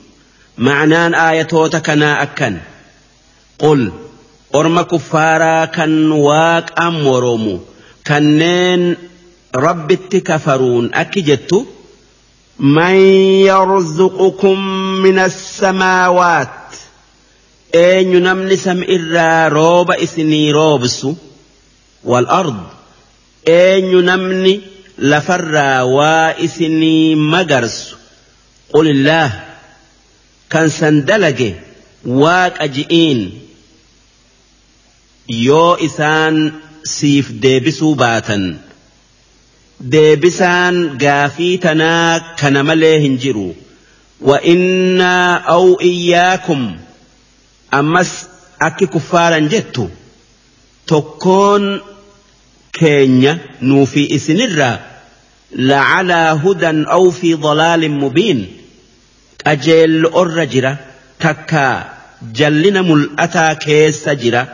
Macnaan aayatoota kanaa akkan. Qul orma kuffaaraa kan waaqaan moroomu kanneen rabbitti kafaruun akki jettu
man yarzuqukum min assamaawaat
eenyu namni sam irraa rooba isinii roobsu? Wal ard eenyu namni lafarraa waa isinii magarsu? Qul kan san dalage waaqa ji'iin yoo isaan siif deebisuu baatan deebisaan gaafii tanaa kana malee hin jiru وإنا أو إياكم أمس أكي كفارا جتو تكون كينيا نوفي إسنرا لعلى هدى أو في ضلال مبين أجيل الرجرة تكا جلنا ملأتا كيس جرا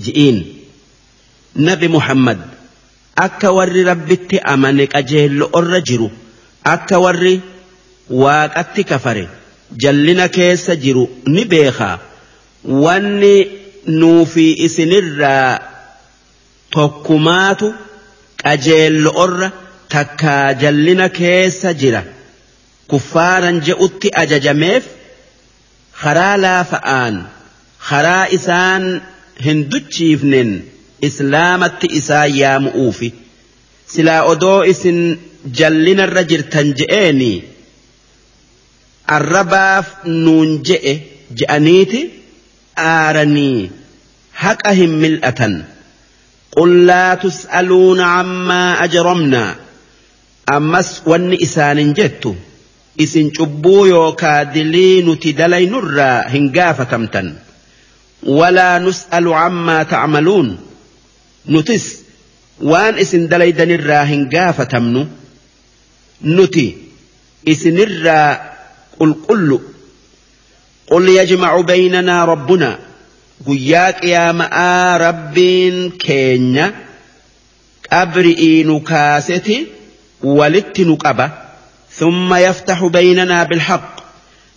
جئين نبي محمد akka warri rabbitti amane qajeello orra jiru akka warri waaqatti kafare jallina keessa jiru ni beekaa wanni nuufi isinirraa tokkumaatu qajeello orra takkaa jallina keessa jira kuffaaran je'utti ajajameef karaa laafa'aan karaa isaan hin duchiifnen islaamatti isaa yaamu'uufi silaa odoo isin jallinarra jirtan je'eeni arrabaaf nuun je'e je'aniiti aaranii haqa hin mil'atan قل لا تسألون عما أجرمنا أمس ون إسان جدت isin cubbuu yookaa dilii nuti dalaynurraa hin gaafatamtan. Walaa nus'alu cammaa ta'maluun nutis waan isin dalaydanirraa hin gaafatamnu. Nuti isinirraa qulqullu. Qul yajmacu baynanaa rabbuna. Guyyaa qiyaama'aa rabbiin keenya. Qabri'ii nu kaaseti walitti nu qaba. ثم يفتح بيننا بالحق.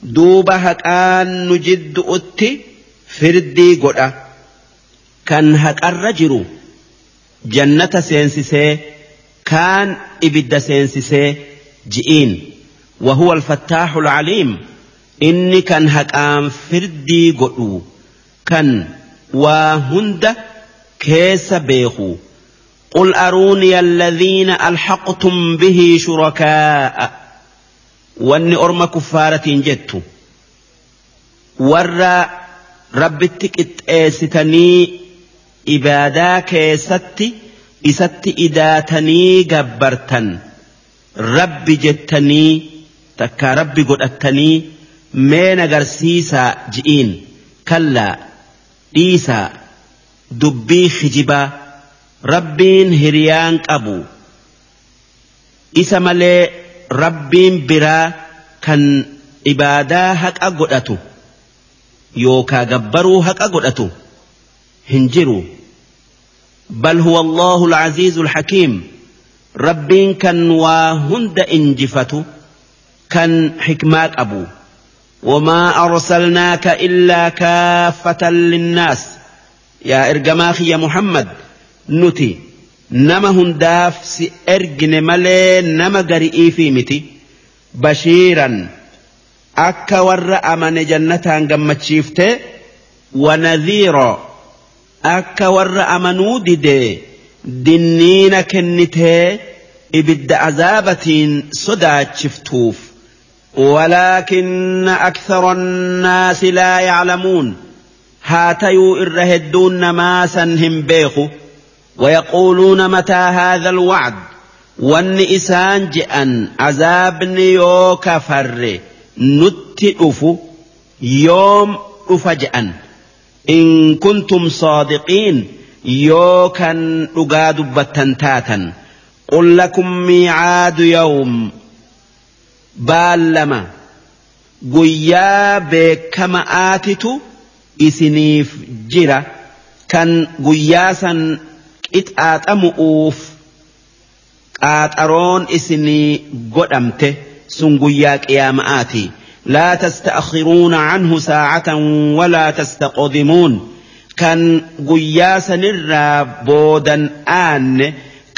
دوب هقان نجد أتي فردي قد كان هق الرجل jannata seensisee kaan ibidda seensisee ji'iin وهو الفتاح العليم. إني كان هقام فردي قدو كان وهند كيس بيخو. قل أروني الذين ألحقتم به شركاء. واني أرم كفارة جدت ور ربتك اتأستني ibaadaa keessatti isatti idaatanii gabbartan rabbi jettanii takkaa rabbi godhattanii mee nagarsiisaa ji'iin kallaa dhiisaa dubbii hijibaa rabbiin hiriyaan qabu isa malee rabbiin biraa kan ibaadaa haqa godhatu yookaa gabbaruu haqa godhatu hin jiru. بل هو الله العزيز الحكيم ربين كان وهند انجفته كان حكمات أبو وما أرسلناك إلا كافة للناس يا إرجماخي يا محمد نتي نما هنداف سي إرجن ملي نما قرئي في متي بشيرا أكا ور أمن جنة قمت ونذيرا akka warra amanuu didee dinniina kennitee ibidda azaabatiin sodaachiftuuf ولكن أكثر الناس لا يعلمون هاتيو إرهدون نماسا هم بيخو ويقولون متى هذا الوعد؟ والنئسان جئن عذاب يو كفر نتئف يوم أفجأن إن كنتم صادقين يوكا أقاد بتنتاتا قل لكم ميعاد يوم. بالما قيا بكما آتت إسنيف جرا. كان قياسا إتآتمؤوف قاترون إسني قدمته سنقياك يا مآتي لا تستأخرون عنه ساعة ولا تستقدمون kan guyyaa sanirraa boodan aanne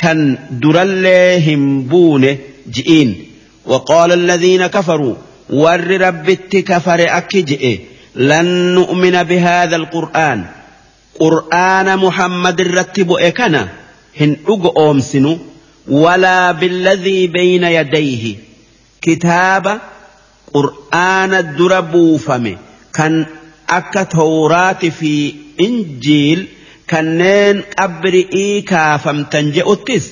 kan durallee hin buune ji'iin. وقال الذين كفروا ور ربت كفر أكجئ لن نؤمن بهذا القرآن qur'aana muhammad irratti bu'e kana hin dhugo oomsinu walaa billadhii bayna yadayhi. Kitaaba qur'aana dura buufame kan akka tawraati fi injiil kanneen qabri'ii kaafamtan je'uttis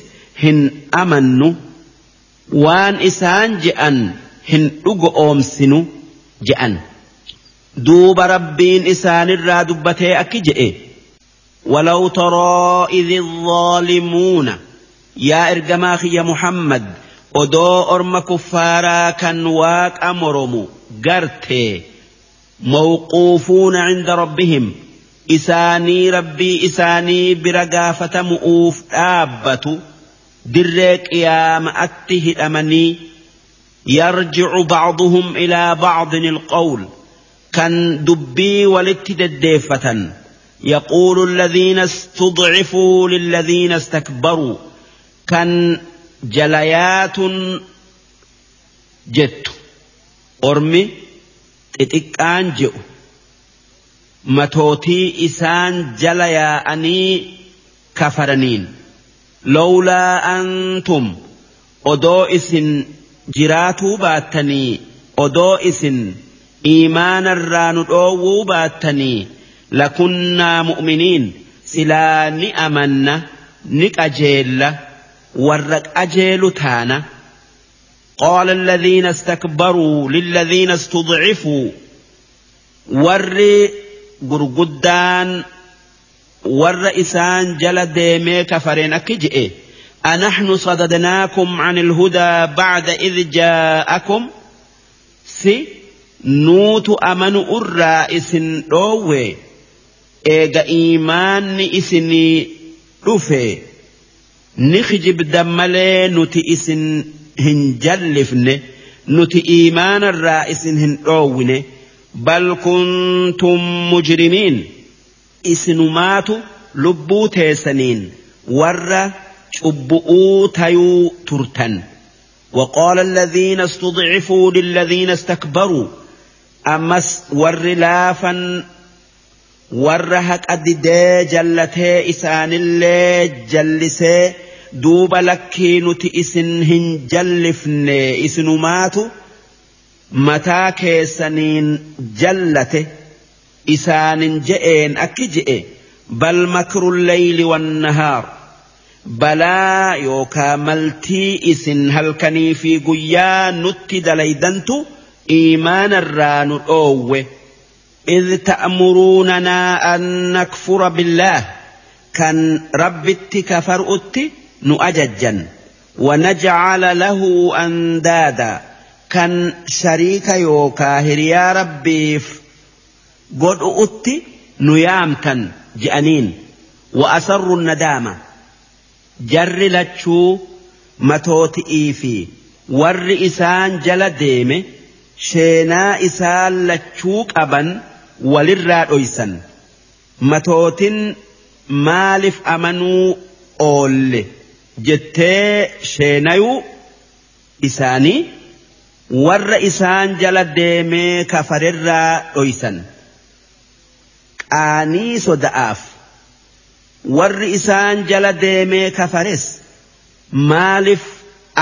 hin amannu. Waan isaan je'an hin dhugo oomsinu je'an. Duuba rabbiin isaanirraa dubbatee akki je'e. ولو ترى إذ الظالمون يا إرجماخي يا محمد ودو أرم كفارا كان واك أمرم قرته موقوفون عند ربهم إساني ربي إساني برقافة مؤوف آبة درك يا مأته أمني يرجع بعضهم إلى بعض القول كان دبي ولت يقول الذين استضعفوا للذين استكبروا كان جليات جت أرمي تتك أنجو متوتي إسان جليا أني كفرنين لولا أنتم أدوئس إسن باتني أدوئس إيمانا إيمان الرانو باتني mu'miniin silaa ni amanna ni qajeella warra qajeelu taana قال الذين استكبروا للذين استضعفوا. ور غرغدان ور إسان جل ديمي كفرين أكجئ أنحن صددناكم عن الهدى بعد إذ جاءكم. سي نوت أمن أرى إسن روي إيغا إيمان إسني رفي ni kijibdan malee nuti isin hin jallifne nuti iimaanarraa isin hin dhoowwine bal kuntum mujrimiin isinumaatu lubbuu teessaniin warra cubbu'uu tayuu turtan وقال الذين استضعفوا للذين استكبروا أمس ور لافا هك أددي جلتي إسان اللي جلسي duuba lakkii nuti isin hin jallifne isinumaatu mataa keessaniin jallate isaanin je'een akki je'e bal makru leyli wannahaar balaa yookaa maltii isin halkanii fi guyyaa nutti dalaydantu iimaanarraa nu dhoowwe إذ تأمروننا أن نكفر بالله كان ربت كفرؤتي نؤججا ونجعل له أندادا كان شريك يوكا هريا ربيف قد أتي نيامتا جأنين وأسروا الندامة جر لتشو متوت إيفي ور إسان جل ديمه شينا إسان لتشو قبا وللرا أيسن متوت مالف أمنوا أولي jettee sheenayuu isaanii warra isaan jala deemee kafarerraa dhoysan qaanii soda'aaf warri isaan jala deemee kafares maaliif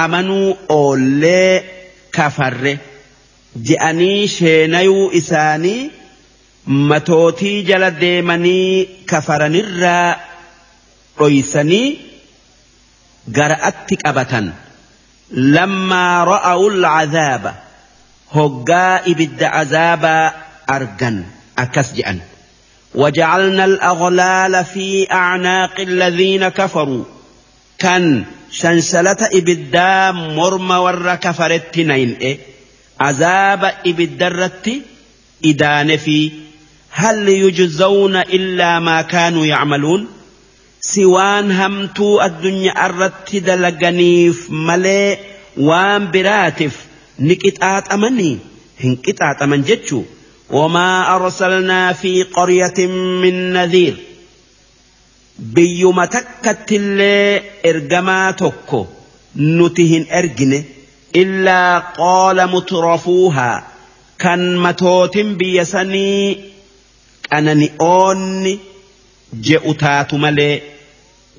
amanuu oollee kafarre je'anii sheenayuu isaanii matootii jala deemanii kafaranirraa dhoysanii gara'atti qabatan lammaa ra'awu alcazaaba hoggaa ibidda azaabaa argan akkas je'an وجعلنا الأغلال في أعناق الذين كفروا كان شنسلة إبدا مرم ور كفرت نين عذاب إبدرت إدان في هل يجزون إلا ما كانوا يعملون؟ waan hamtuu addunyaa irratti dalaganiif malee waan biraatiif ni qixaaxamanii hin qixaaxaman jechuu وما أرسلنا في قرية من نذير. بيوم تكت اللي إرجما تكو. نتهن أرجن إلا قال مترفوها. كان متوت أنني أوني جئتات ملي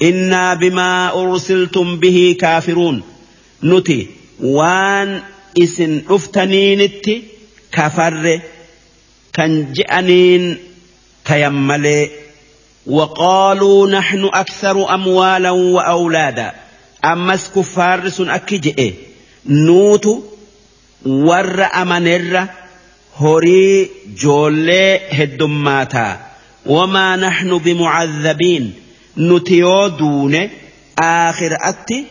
إنا بما أرسلتم به كافرون نتي وان إسن أفتنينتي كفر كان جأنين تيملي وقالوا نحن أكثر أموالا وأولادا أمس كفار سن أكجئ نوت ور أمنر هوري جولي هدماتا. وما نحن بمعذبين نتيو دون آخر أتي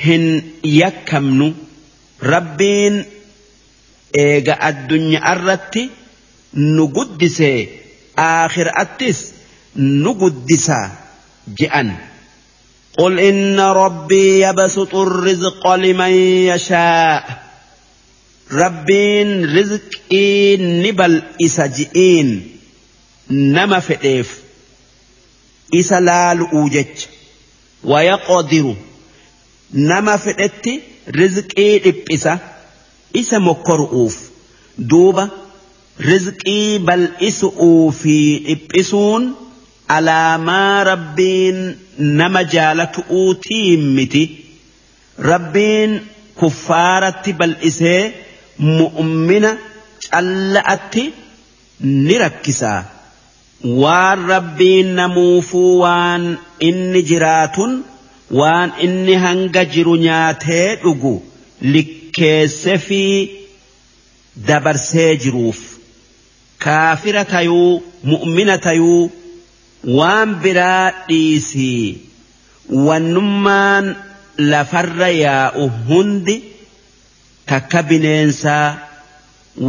هن يكمن ربين إيغا الدنيا أرتي نقدسي آخر أتس نقدسا جأن قل إن ربي يبسط الرزق لمن يشاء rabbiin rizqii ni bal'isa ji'iin. Nama fedheef. Isa laalu'uu jecha. Waya qodiru nama fedhetti rizqii dhiphisa. Isa mokkoru'uuf. Duuba rizqii bal'isu'uu fi dhiphisuun alaamaa rabbiin nama jaalatu'uutiin miti. Rabbiin kuffaaratti bal'isee mu'mina calla'atti ni rakkisaa waan rabbiin namuufuu waan inni jiraatun waan inni hanga jiru nyaatee dhugu likkeesse fi dabarsee jiruuf kaafira tayuu mu'mina tayuu waan biraa dhiisii wannummaan lafarra yaa'u hundi. Takka bineensaa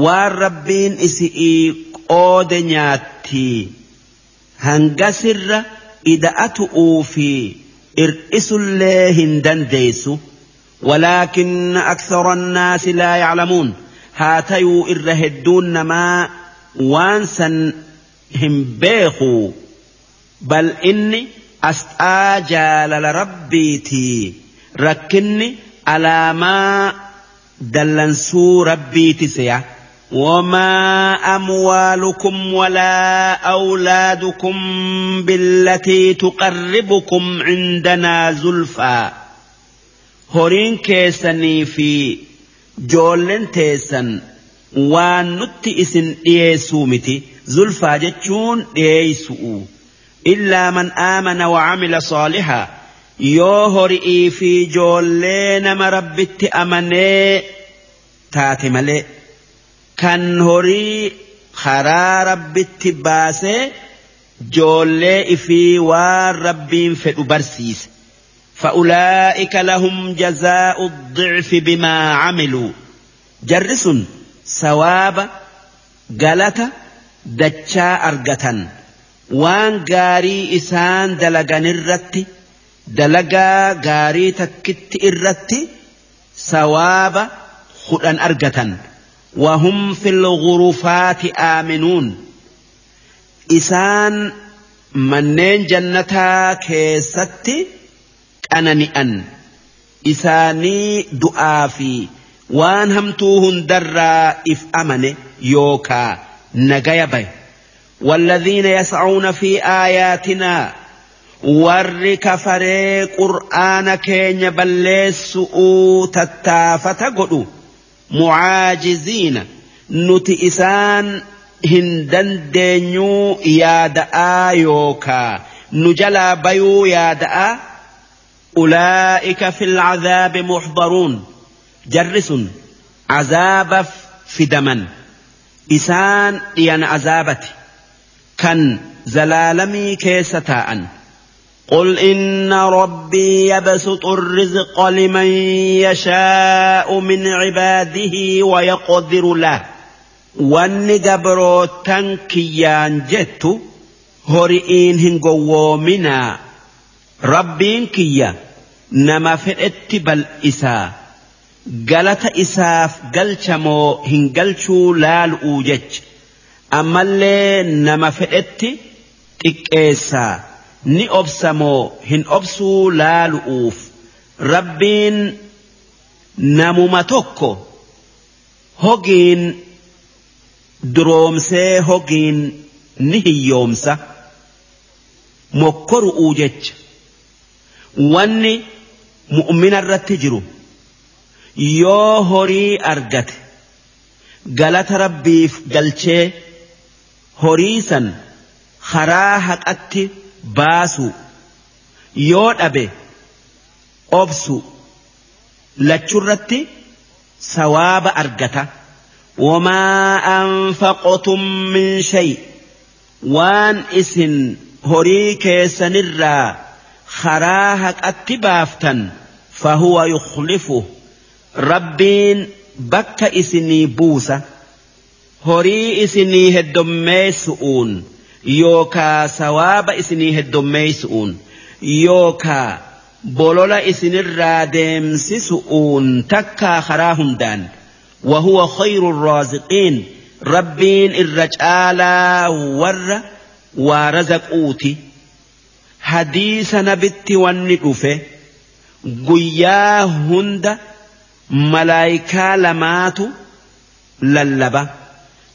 waan rabbiin isi'ii qoode nyaattii hangasirra ida'atu'uu fi ir'isullee hin dandeessu ولكن أكثر الناس لا يعلمون هاتيو إرهدون نما وانسا هم بيخو بل إني أستآجال لربيتي ركني على ما دلنسو ربيتي سيا وما أموالكم ولا أولادكم بالتي تقربكم عندنا زلفى هورين كيسني في جولن تيسن. وان نتي إسن ديسو متي. زلفى جتشون ديسو إلا من آمن وعمل صالحا. yoo horii fi ijoollee nama rabbitti amanee taate malee kan horii karaa rabbitti baasee ijoollee ifii waan rabbiin fedhu barsiise فأولئك لهم جزاء الضعف بما عملوا جرس سواب قالت دتشا أرقة وان قاري إسان دلقان الرتي dalagaa gaarii takkitti irratti sawaaba kudhan argatan وهم في الغرفات آمنون إسان منين جنتا كيستي أننئن إساني دعافي وان همتوهن درا إف أمن يوكا نغيبي والذين يسعون في آياتنا warri kafaree qur'aana keenya balleessu'uu tattaafata godhu. Mucaajiziina nuti isaan hin dandeenyuu yaada'aa yookaa? Nu jalaa bayuu yaada'aa? Ulaa'ika fi lcadaabi muxdaruun. Jarri sun cazaabaf fidaman. Isaan dhiyan cazaabati. Kan zalaalamii keessa taa'an قل إن ربي يبسط الرزق لمن يشاء من عباده ويقدر له. وان جبرو تنكيان جت هورئين هنقو منا. ربين كيا نما فئت بل إسا. قالت إساف قلشمو هنقلشو لال أوجج ammallee nama fedhetti xiqqeessaa ni obsamoo hin obsuu laalu'uuf rabbiin namuma tokko hogiin duroomsee hogiin ni hiyyoomsa. Mokkoru'uu jecha. Wanni mu'mina irratti jiru yoo horii argate galata rabbiif galchee horii san karaa haqatti baasu yoo dhabe obsu lachurratti sawaaba argata. Wamaa anfaqotum min shay waan isin horii keessanirraa karaa haqatti baaftan fahuwa yukhlifu. Rabbiin bakka isinii buusa horii isinii heddommeessu'uun yookaa sawaaba isinii heddommeessu'uun yookaa bolola isinirraa deemsisu'uun takkaa karaa hundaan وهو خير الرازقين ربين الرجالا ور ورزقوتي حديث نبت والنقفة قيا هند malaayikaa lamaatu lallaba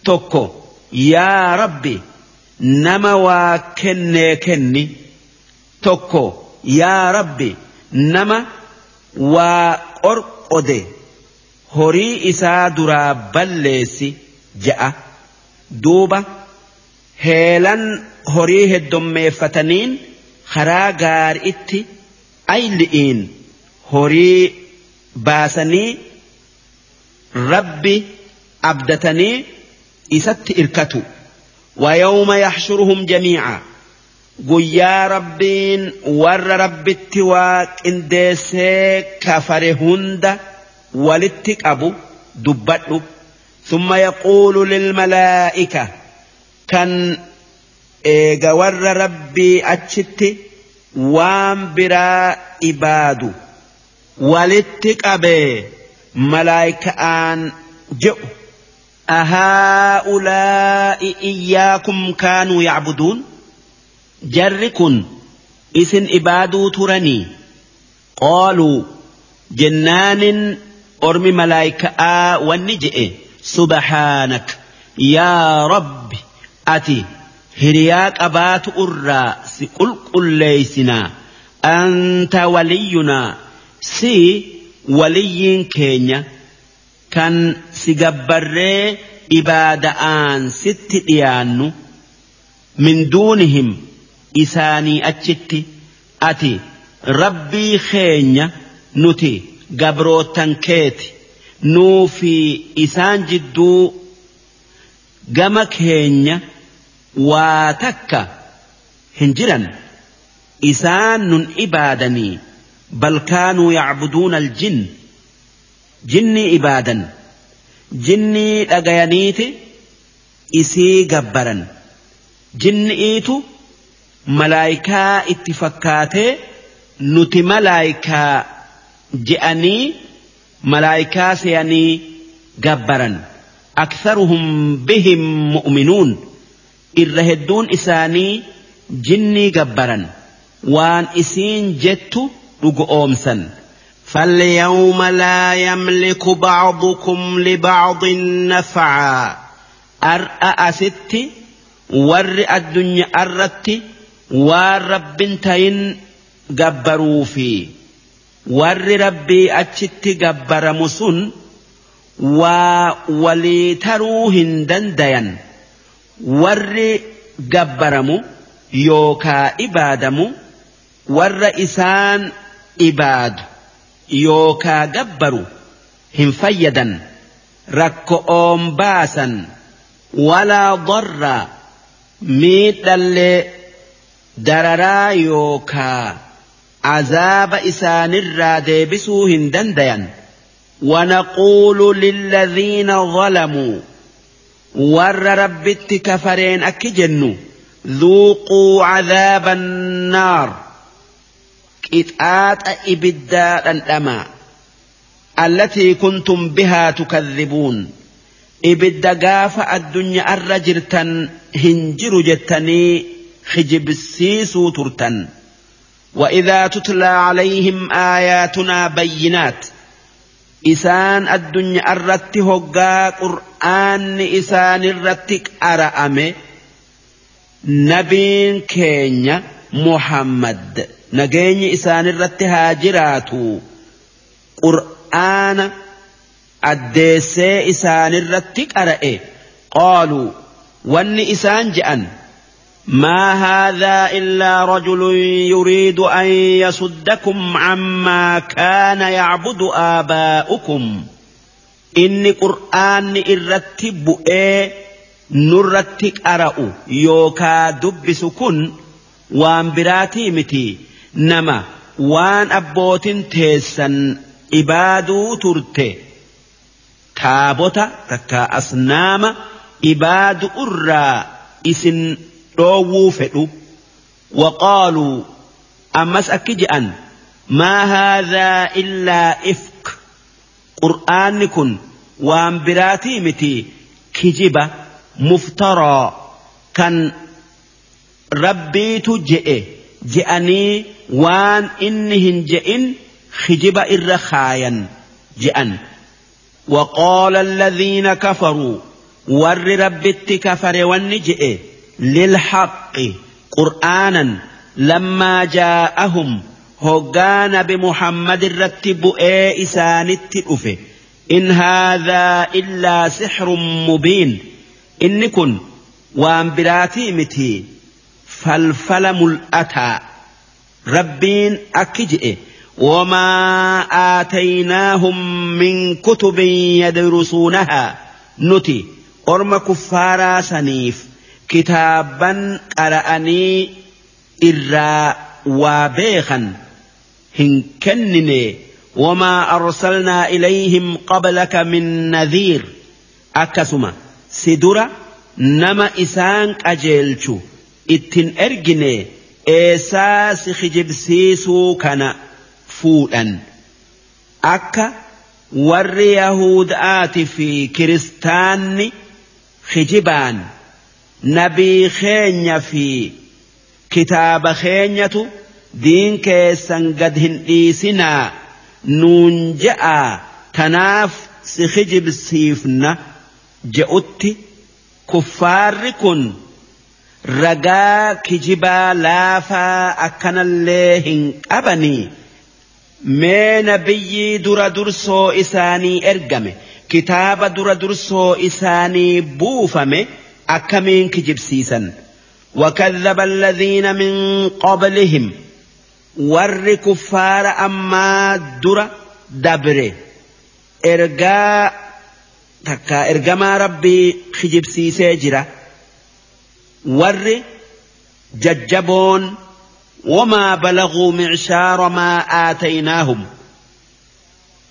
tokko yaa rabbi nama waa kennee kenni tokko yaa rabbi nama waa qorqode horii isaa duraa balleessi ja'a duuba heelan horii heddommeeffataniin karaa gaari'itti ayli'iin horii baasanii rabbi abdatanii isatti irkatu ويوم يحشرهم جميعا. قيا ربين ور رب التواك ان اندسي كفر هند ولتك أبو دبتلو ثم يقول للملائكة كان إيغا ربي أتشتي وام برا إبادو. ولتك أبي ملائكة آن جئو أهؤلاء إياكم كانوا يعبدون جركن إسن إبادو ترني قالوا جنان أرمي ملايكة والنجئ سبحانك يا رب أتي هرياك أبات أرى سقل قل ليسنا أنت ولينا سي ولي كينيا كان si gabbarree ibaada'aan sitti dhiyaannu min duunihim isaanii achitti ati rabbii keenya nuti gabrootan keeti nuu fi isaan jidduu gama keenya waa takka hin jiran isaan nun ibaadanii بل كانوا يعبدون الجن jinnii dhagayaniiti isii gabbaran. Jinni'iitu malaayikaa itti fakkaatee nuti malaayikaa je'anii malaayikaa se'anii gabbaran. Aktharuhum bihim mu'minuun. Irra hedduun isaanii jinnii gabbaran. Waan isiin jettu dhugu oomsan. فاليوم لا يملك بعضكم لبعض نفعا أرأى أستي ور الدنيا أرتي ورب تين جبروا في ور ربي أتشت جبر مسن وليتروهن دنديا ور جبرمو يوكا إبادمو ور إسان ibaadu yookaa gabbaru hin fayyadan rakko'oon baasan walaa darraa miidhallee dararaa yookaa azaaba isaanirraa deebisuu hin dandayan ونقول للذين ظلموا ور ربت كفرين أكجنوا ذوقوا عذاب النار إتآت إبدا الأما التي كنتم بها تكذبون إبدا قاف الدنيا الرجرتا هنجر جتني خجب السيس ترتا وإذا تتلى عليهم آياتنا بينات إسان الدنيا الرت هقا قرآن إسان الرتك أرأمي نبي كينيا محمد نجيني إسان الرت هاجراتو قرآن addeessee isaanirratti qara'e qaaluu wanni isaan je'an ما هذا إلا رجل يريد أن يصدكم عما كان يعبد آباؤكم إني قرآن الرتب إيه نرتك أرأو يوكا دبس كن وان براتي متي nama waan abbootin teessan ibaaduu turte. Taabota takka asnaama ibaadu irraa isin dhoowwuu fedhu. Waqaaluu ammas akki je'an maa haadhaa illaa ifk? Qur'aanni kun waan biraatii miti kijiba muftaraa kan rabbiitu je'e je'anii waan inni hin je'in kijiba irra kaayan je'an. وقال الذين كفروا ور ربت كفر والنجئ للحق قرآنا. لما جاءهم هقان بمحمد رتب اي إسانت أفه إن هذا إلا سحر مبين. إن كن وان براتي متي فالفل ملأتا ربين أكجئ. وما آتيناهم من كتب يدرسونها. نتي أرم كفارا سنيف. كتابا قرأني إرا وبيخا هنكنني. وما أرسلنا إليهم قبلك من نذير. أكسما سدرة نما إسان أجيلشو إتن أرجني. eessaa si kijibsiisuu kana fuudhan akka warri yahuuda'aati fi kiristaanni kijibaan nabii keenya fi kitaaba keenyatu diin keessan gad hin dhiisinaa nuun jaa tanaaf si kijibsiifna je'utti kuffaarri kun. ragaa kijibaa laafaa akkanallee hin qabanii. mee nabiyyii dura dursoo isaanii ergame kitaaba dura dursoo isaanii buufame akkamiin kijibsiisan وكذب الذين من قبلهم ور كفار أما در دبر إرجاء تكا إرجما ربي خجب ور ججبون وما بلغوا معشار ما آتيناهم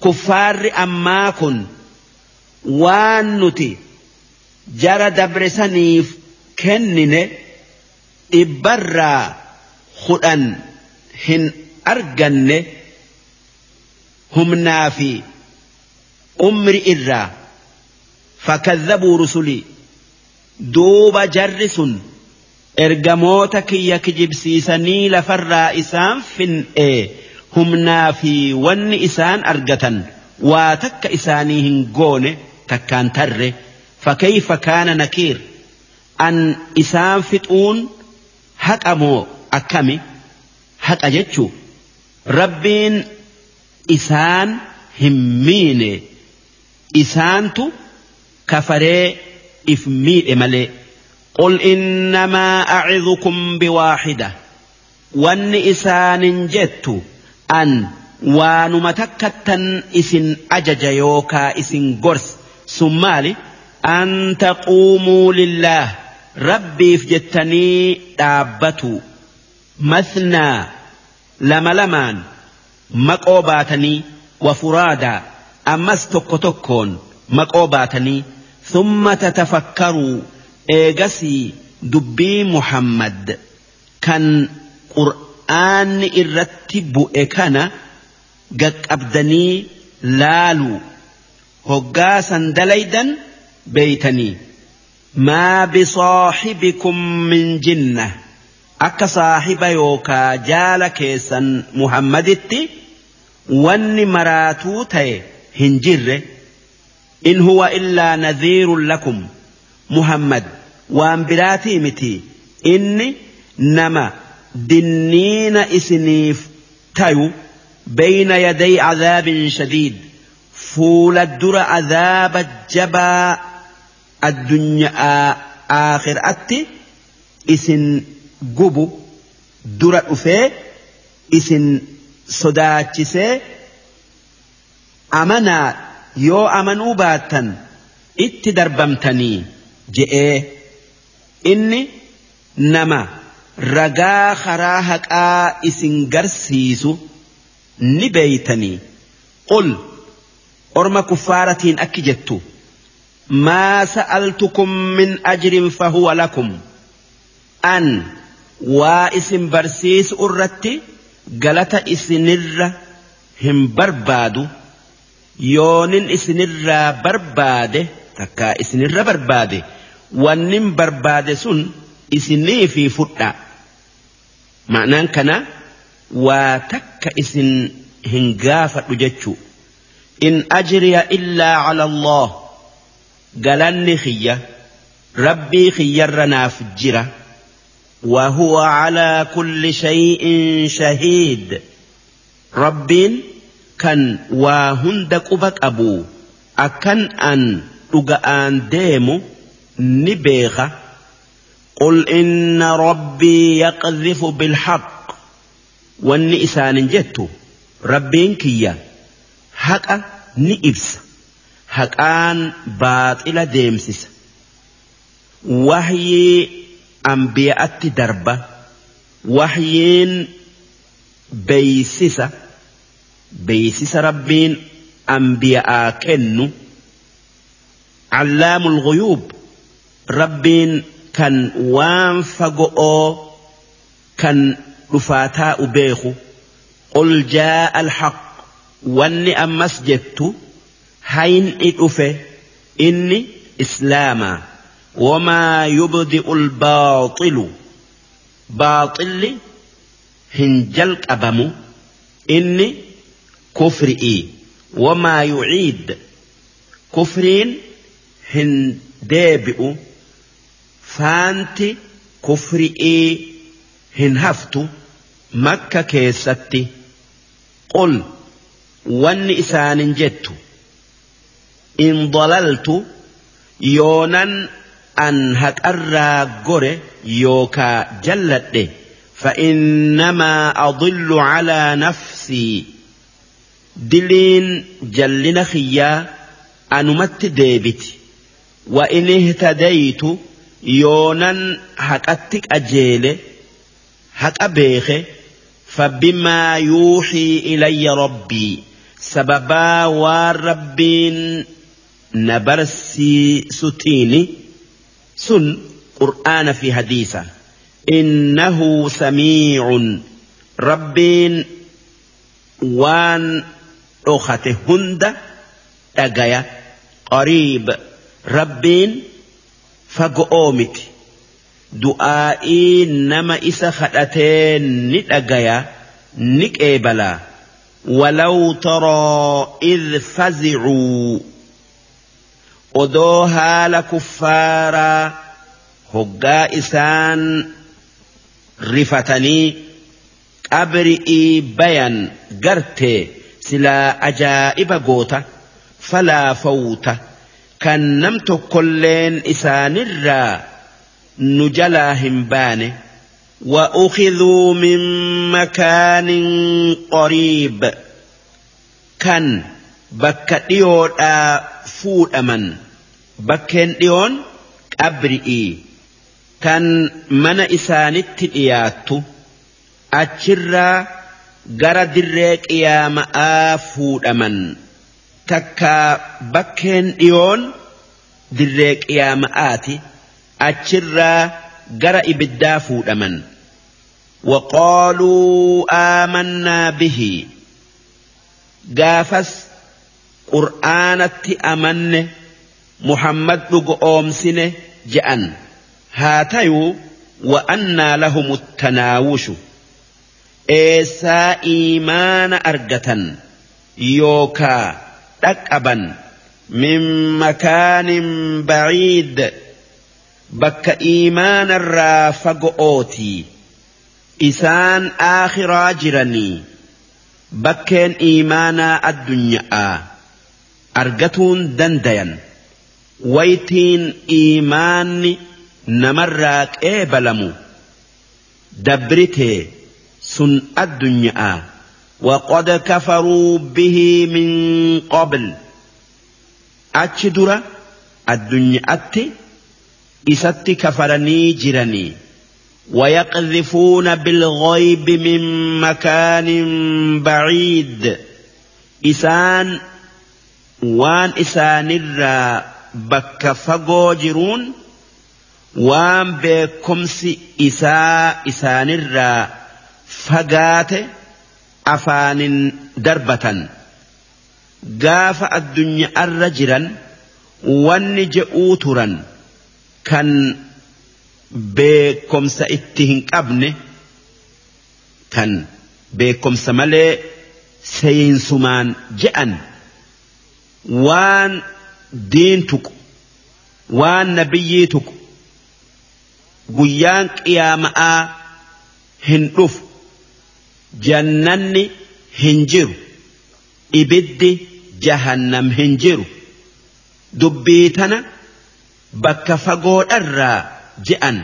كفار أما كن وانتي جرى دبر سنيف كنن إبرا خدن هن أرجن هم نافي أمر إرا فكذبوا duuba jarri sun ergamoota kiyya kijibsiisanii lafarraa isaan fin'ee humnaa fi wanni isaan argatan waa takka isaanii hin goone takkaan tarre. Fakkeeyfa kaana nakiir an isaan fixuun haqa moo akkami? Haqa jechuu? Rabbiin isaan hin miine. Isaantu kafaree. Miidhe malee. قل إنما أعظكم بواحدة. وان إسان جدت أن وانما تكتا إسن أجج يوكا إسن قرس ثم أن تقوموا لله. ربي فجتني دابتوا مثنى لما لمان. مقوباتني وفرادا أمس تكتكون مقوباتني ثم تتفكروا eegasii dubbii Muhammad kan qur'aanni irratti bu'e kana gaqqabdanii laaluu hoggaa san dalaydan beeytanii maa bisaaxibikum min jinna akka saahiba yookaa jaala keessan muhammaditti wanni maraatuu ta'e إن هو إلا نذير لكم. محمد وأنبراتي متي. إني نما دنين إسنيف تايو بين يدي عذاب شديد. فول الدر عذاب الجبا. الدنيا آخر أتي. إسن قبو درة أفي. إسن صداتي سي. أمنات yoo amanuu baattan itti darbamtanii je'ee inni nama ragaa karaa haqaa isin garsiisu ni beeytanii qul orma kuffaaratiin akki jettu maa sa'altukum min ajrin fahuwa lakum an waa isin barsiisu irratti galata isinirra hin barbaadu. Yoonin isinirraa barbaade takkaa isinirra barbaade wannin barbaade sun isinii fi fudha ma'anaan kana waa takka isin hin gaafadhu jechuu in ajriya illaa cala allah galanni kiyya rabbii kiyyarra naaf jira وهو على كل شيء شهيد ربين كان واهند قبك أبو أكن أن أن ديمو نبيغ قل إن ربي يقذف بالحق wanni isaanin jettu rabbiin kiyya haqa ni ibsa haqaan baaxila deemsisa wahyii ambiyaatti darba wahyiin beeysisa beeysisa rabbiin ambiya'aa kennu allaamul ghuyuub rabbiin kan waan fago'oo kan dhufaataa ubeeku qul jaa'a alhaq wanni ammas jettu hayni dhufe inni islaamaa wamaa yubdi'u albaaxilu baaxilli hin jalqabamu inni كفرئي إيه؟ وما يعيد. كفرين هن دابئ فانت كفرئي إيه؟ هن هفت مكة كيستي. قل وان إسان جدت إن ضللت يونا أن هتأرى قره يوكا جلت إيه. فإنما أضل على نفسي. دلين جلنا خيا أنمت ديبت وإن اهتديت يونا حقتك أجيل حق بيخي فبما يوحي إلي ربي سببا والربين نبرسي ستيني سن قرآن في حديثة إنه سميع ربين وان أخته هند أجايا قريب ربين فقومت. دعائي نما إسا خدتين نتأجايا نكيبلا ولو ترى إذ فزعوا. odoo haala kuffaaraa hoggaa isaan rifatanii qabri'ii bayan gartee silaa ajaa'iba goota falaa fawta kan nam tokkolleen isaanirraa nu jalaa hin baane وأخذوا من مكان قريب كان بكتيو fuudhaman bakkeen dhiyoon qabri'ii kan mana isaanitti dhiyaattu achirraa gara dirree qiyaama'aa fuudhaman takkaa bakkeen dhiyoon dirree qiyaama'aati achirraa gara ibiddaa fuudhaman وقالوا آمنا به قافس qur'aanatti amanne muhammad dhugo oomsine je'an haa tayuu wa'annaa lahumu tanaawushu eessaa iimaana argatan yookaa dhaqqaban min makaanin baciid bakka iimaanarraa fago'ootii isaan aakhiraa jiranii bakkeen iimaanaa addunyaa argatuun dandayan. Waytiin iimaanni namarraa qeebalamu dabritee sun addunyaa وقد كفروا به من قبل. أتشدر الدنيا إسات كفرني جرني ويقذفون بالغيب من مكان بعيد. إسان وان إسان الرا بك فقوجرون وان بكمس إساء إسان الرا. fagaate afaanin darbatan gaafa addunyaa arra jiran wanni je'uu turan kan beekomsa itti hin qabne kan beekomsa malee seensumaan je'an waan diin tuqu waan nabiyyii tuqu guyyaan qiyaama'aa hin dhufu. Jannanni hin jiru ibiddi jahannam hin jiru dubbii tana bakka fagoodharraa je'an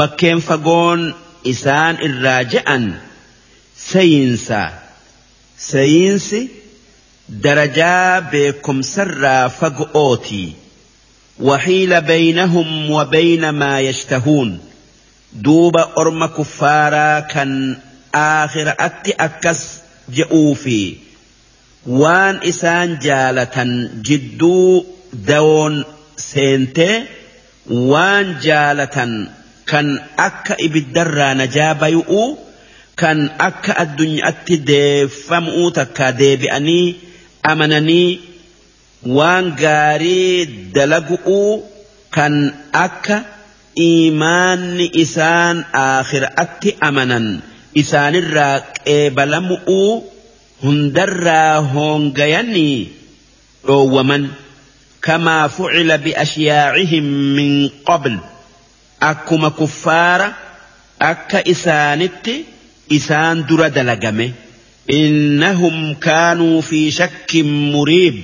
bakkeen fagoon isaan irraa je'an sayinsa sayinsi darajaa beekumsarraa fago'ootii وحيل بينهم وبين ما يشتهون دوب أرم كفارا كان aakhiratti akkas je'uu waan isaan jaalatan jidduu dawoon seentee waan jaalatan kan akka ibiddarraa najaa bayu'u kan akka addunyaatti deeffamuu takka deebi'anii amananii waan gaarii dalaguu kan akka iimaanni isaan aakhiratti amanan. isaanirraa qeebalamu'uu hundarraa hoongayanii dhoowwaman. Kamaa fucila biashyaa'ihim min qabl. Akkuma kuffaara akka isaanitti isaan dura dalagame. Innahum kaanuu fi shakkin muriib.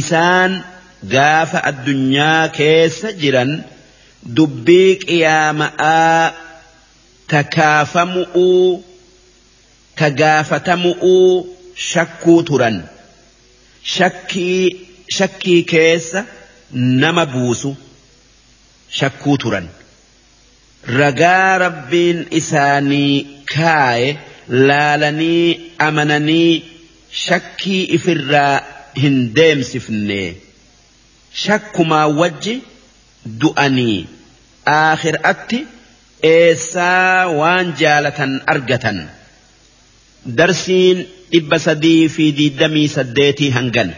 Isaan gaafa addunyaa keessa jiran dubbii qiyaama'aa takaafamu'uu tagaafatamu'uu shakkuu turan. Shakkii shakkii keessa nama buusu shakkuu turan. Ragaa rabbiin isaanii kaaye laalanii amananii shakkii ifirraa hin deemsifne shakkumaa wajji du'anii. Aakhiraatti eessaa waan jaalatan argatan darsiin dhibba sadii fi diidamii saddeetii hangan.